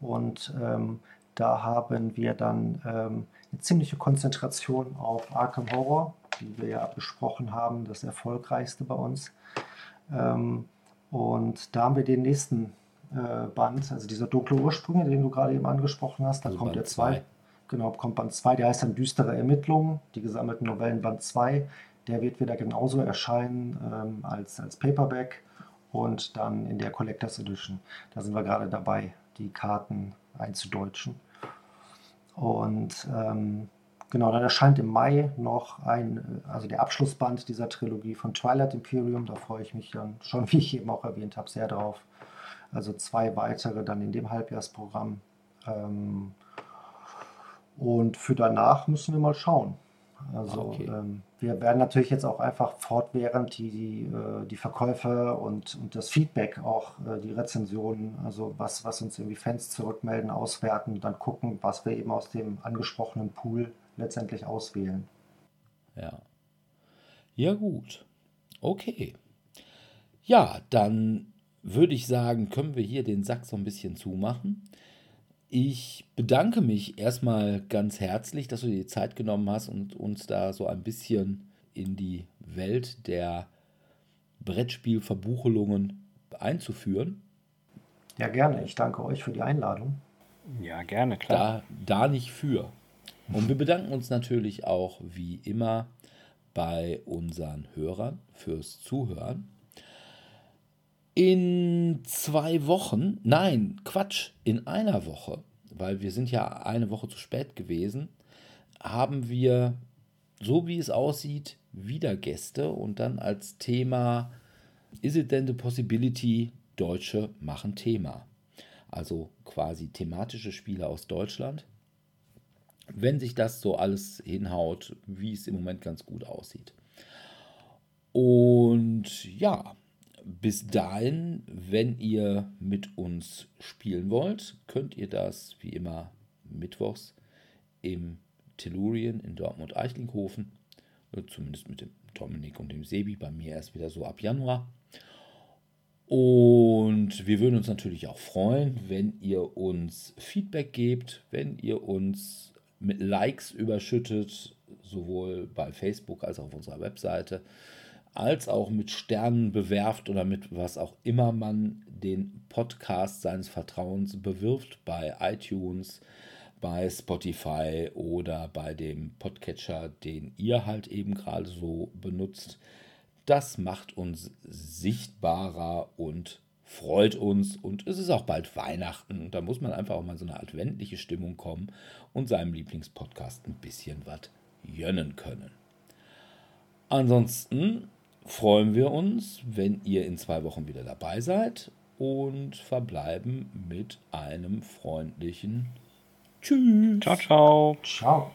Und ähm, da haben wir dann ähm, eine ziemliche Konzentration auf Arkham Horror, wie wir ja besprochen haben, das erfolgreichste bei uns. Ähm, und da haben wir den nächsten äh, Band, also dieser dunkle Ursprünge, den du gerade eben angesprochen hast. Da also kommt Band der zwei. Genau, kommt Band 2, der heißt dann Düstere Ermittlungen, die gesammelten Novellen Band 2. Der wird wieder genauso erscheinen ähm, als, als Paperback und dann in der Collectors Edition. Da sind wir gerade dabei, die Karten einzudeutschen. Und ähm, Genau, dann erscheint im Mai noch ein, also der Abschlussband dieser Trilogie von Twilight Imperium. Da freue ich mich dann schon, (laughs) wie ich eben auch erwähnt habe, sehr drauf. Also zwei weitere dann in dem Halbjahrsprogramm. Ähm, und für danach müssen wir mal schauen. Also okay. ähm, wir werden natürlich jetzt auch einfach fortwährend die, die, äh, die Verkäufe und, und das Feedback, auch äh, die Rezensionen, also was, was uns irgendwie Fans zurückmelden, auswerten, dann gucken, was wir eben aus dem angesprochenen Pool letztendlich auswählen. Ja. Ja, gut. Okay. Ja, dann würde ich sagen, können wir hier den Sack so ein bisschen zumachen. Ich bedanke mich erstmal ganz herzlich, dass du dir die Zeit genommen hast und uns da so ein bisschen in die Welt der Brettspielverbuchelungen einzuführen. Ja, gerne. Ich danke euch für die Einladung. Ja, gerne, klar. Da, da nicht für. Und wir bedanken uns natürlich auch wie immer bei unseren Hörern fürs Zuhören. In zwei Wochen, nein, Quatsch, in einer Woche, weil wir sind ja eine Woche zu spät gewesen, haben wir, so wie es aussieht, wieder Gäste und dann als Thema Is it then the possibility, Deutsche machen Thema? Also quasi thematische Spiele aus Deutschland wenn sich das so alles hinhaut, wie es im Moment ganz gut aussieht. Und ja, bis dahin, wenn ihr mit uns spielen wollt, könnt ihr das wie immer mittwochs im Tellurien in Dortmund-Eichlinghofen Äh, zumindest mit dem Dominik und dem Sebi. Bei mir erst wieder so ab Januar. Und wir würden uns natürlich auch freuen, wenn ihr uns Feedback gebt, wenn ihr uns mit Likes überschüttet, sowohl bei Facebook als auch auf unserer Webseite, als auch mit Sternen bewerft oder mit was auch immer man den Podcast seines Vertrauens bewirft bei iTunes, bei Spotify oder bei dem Podcatcher, den ihr halt eben gerade so benutzt. Das macht uns sichtbarer und freut uns. Und es ist auch bald Weihnachten. Da muss man einfach auch mal so eine adventliche Stimmung kommen und seinem Lieblingspodcast ein bisschen was gönnen können. Ansonsten freuen wir uns, wenn ihr in zwei Wochen wieder dabei seid und verbleiben mit einem freundlichen Tschüss. Ciao, ciao. Ciao.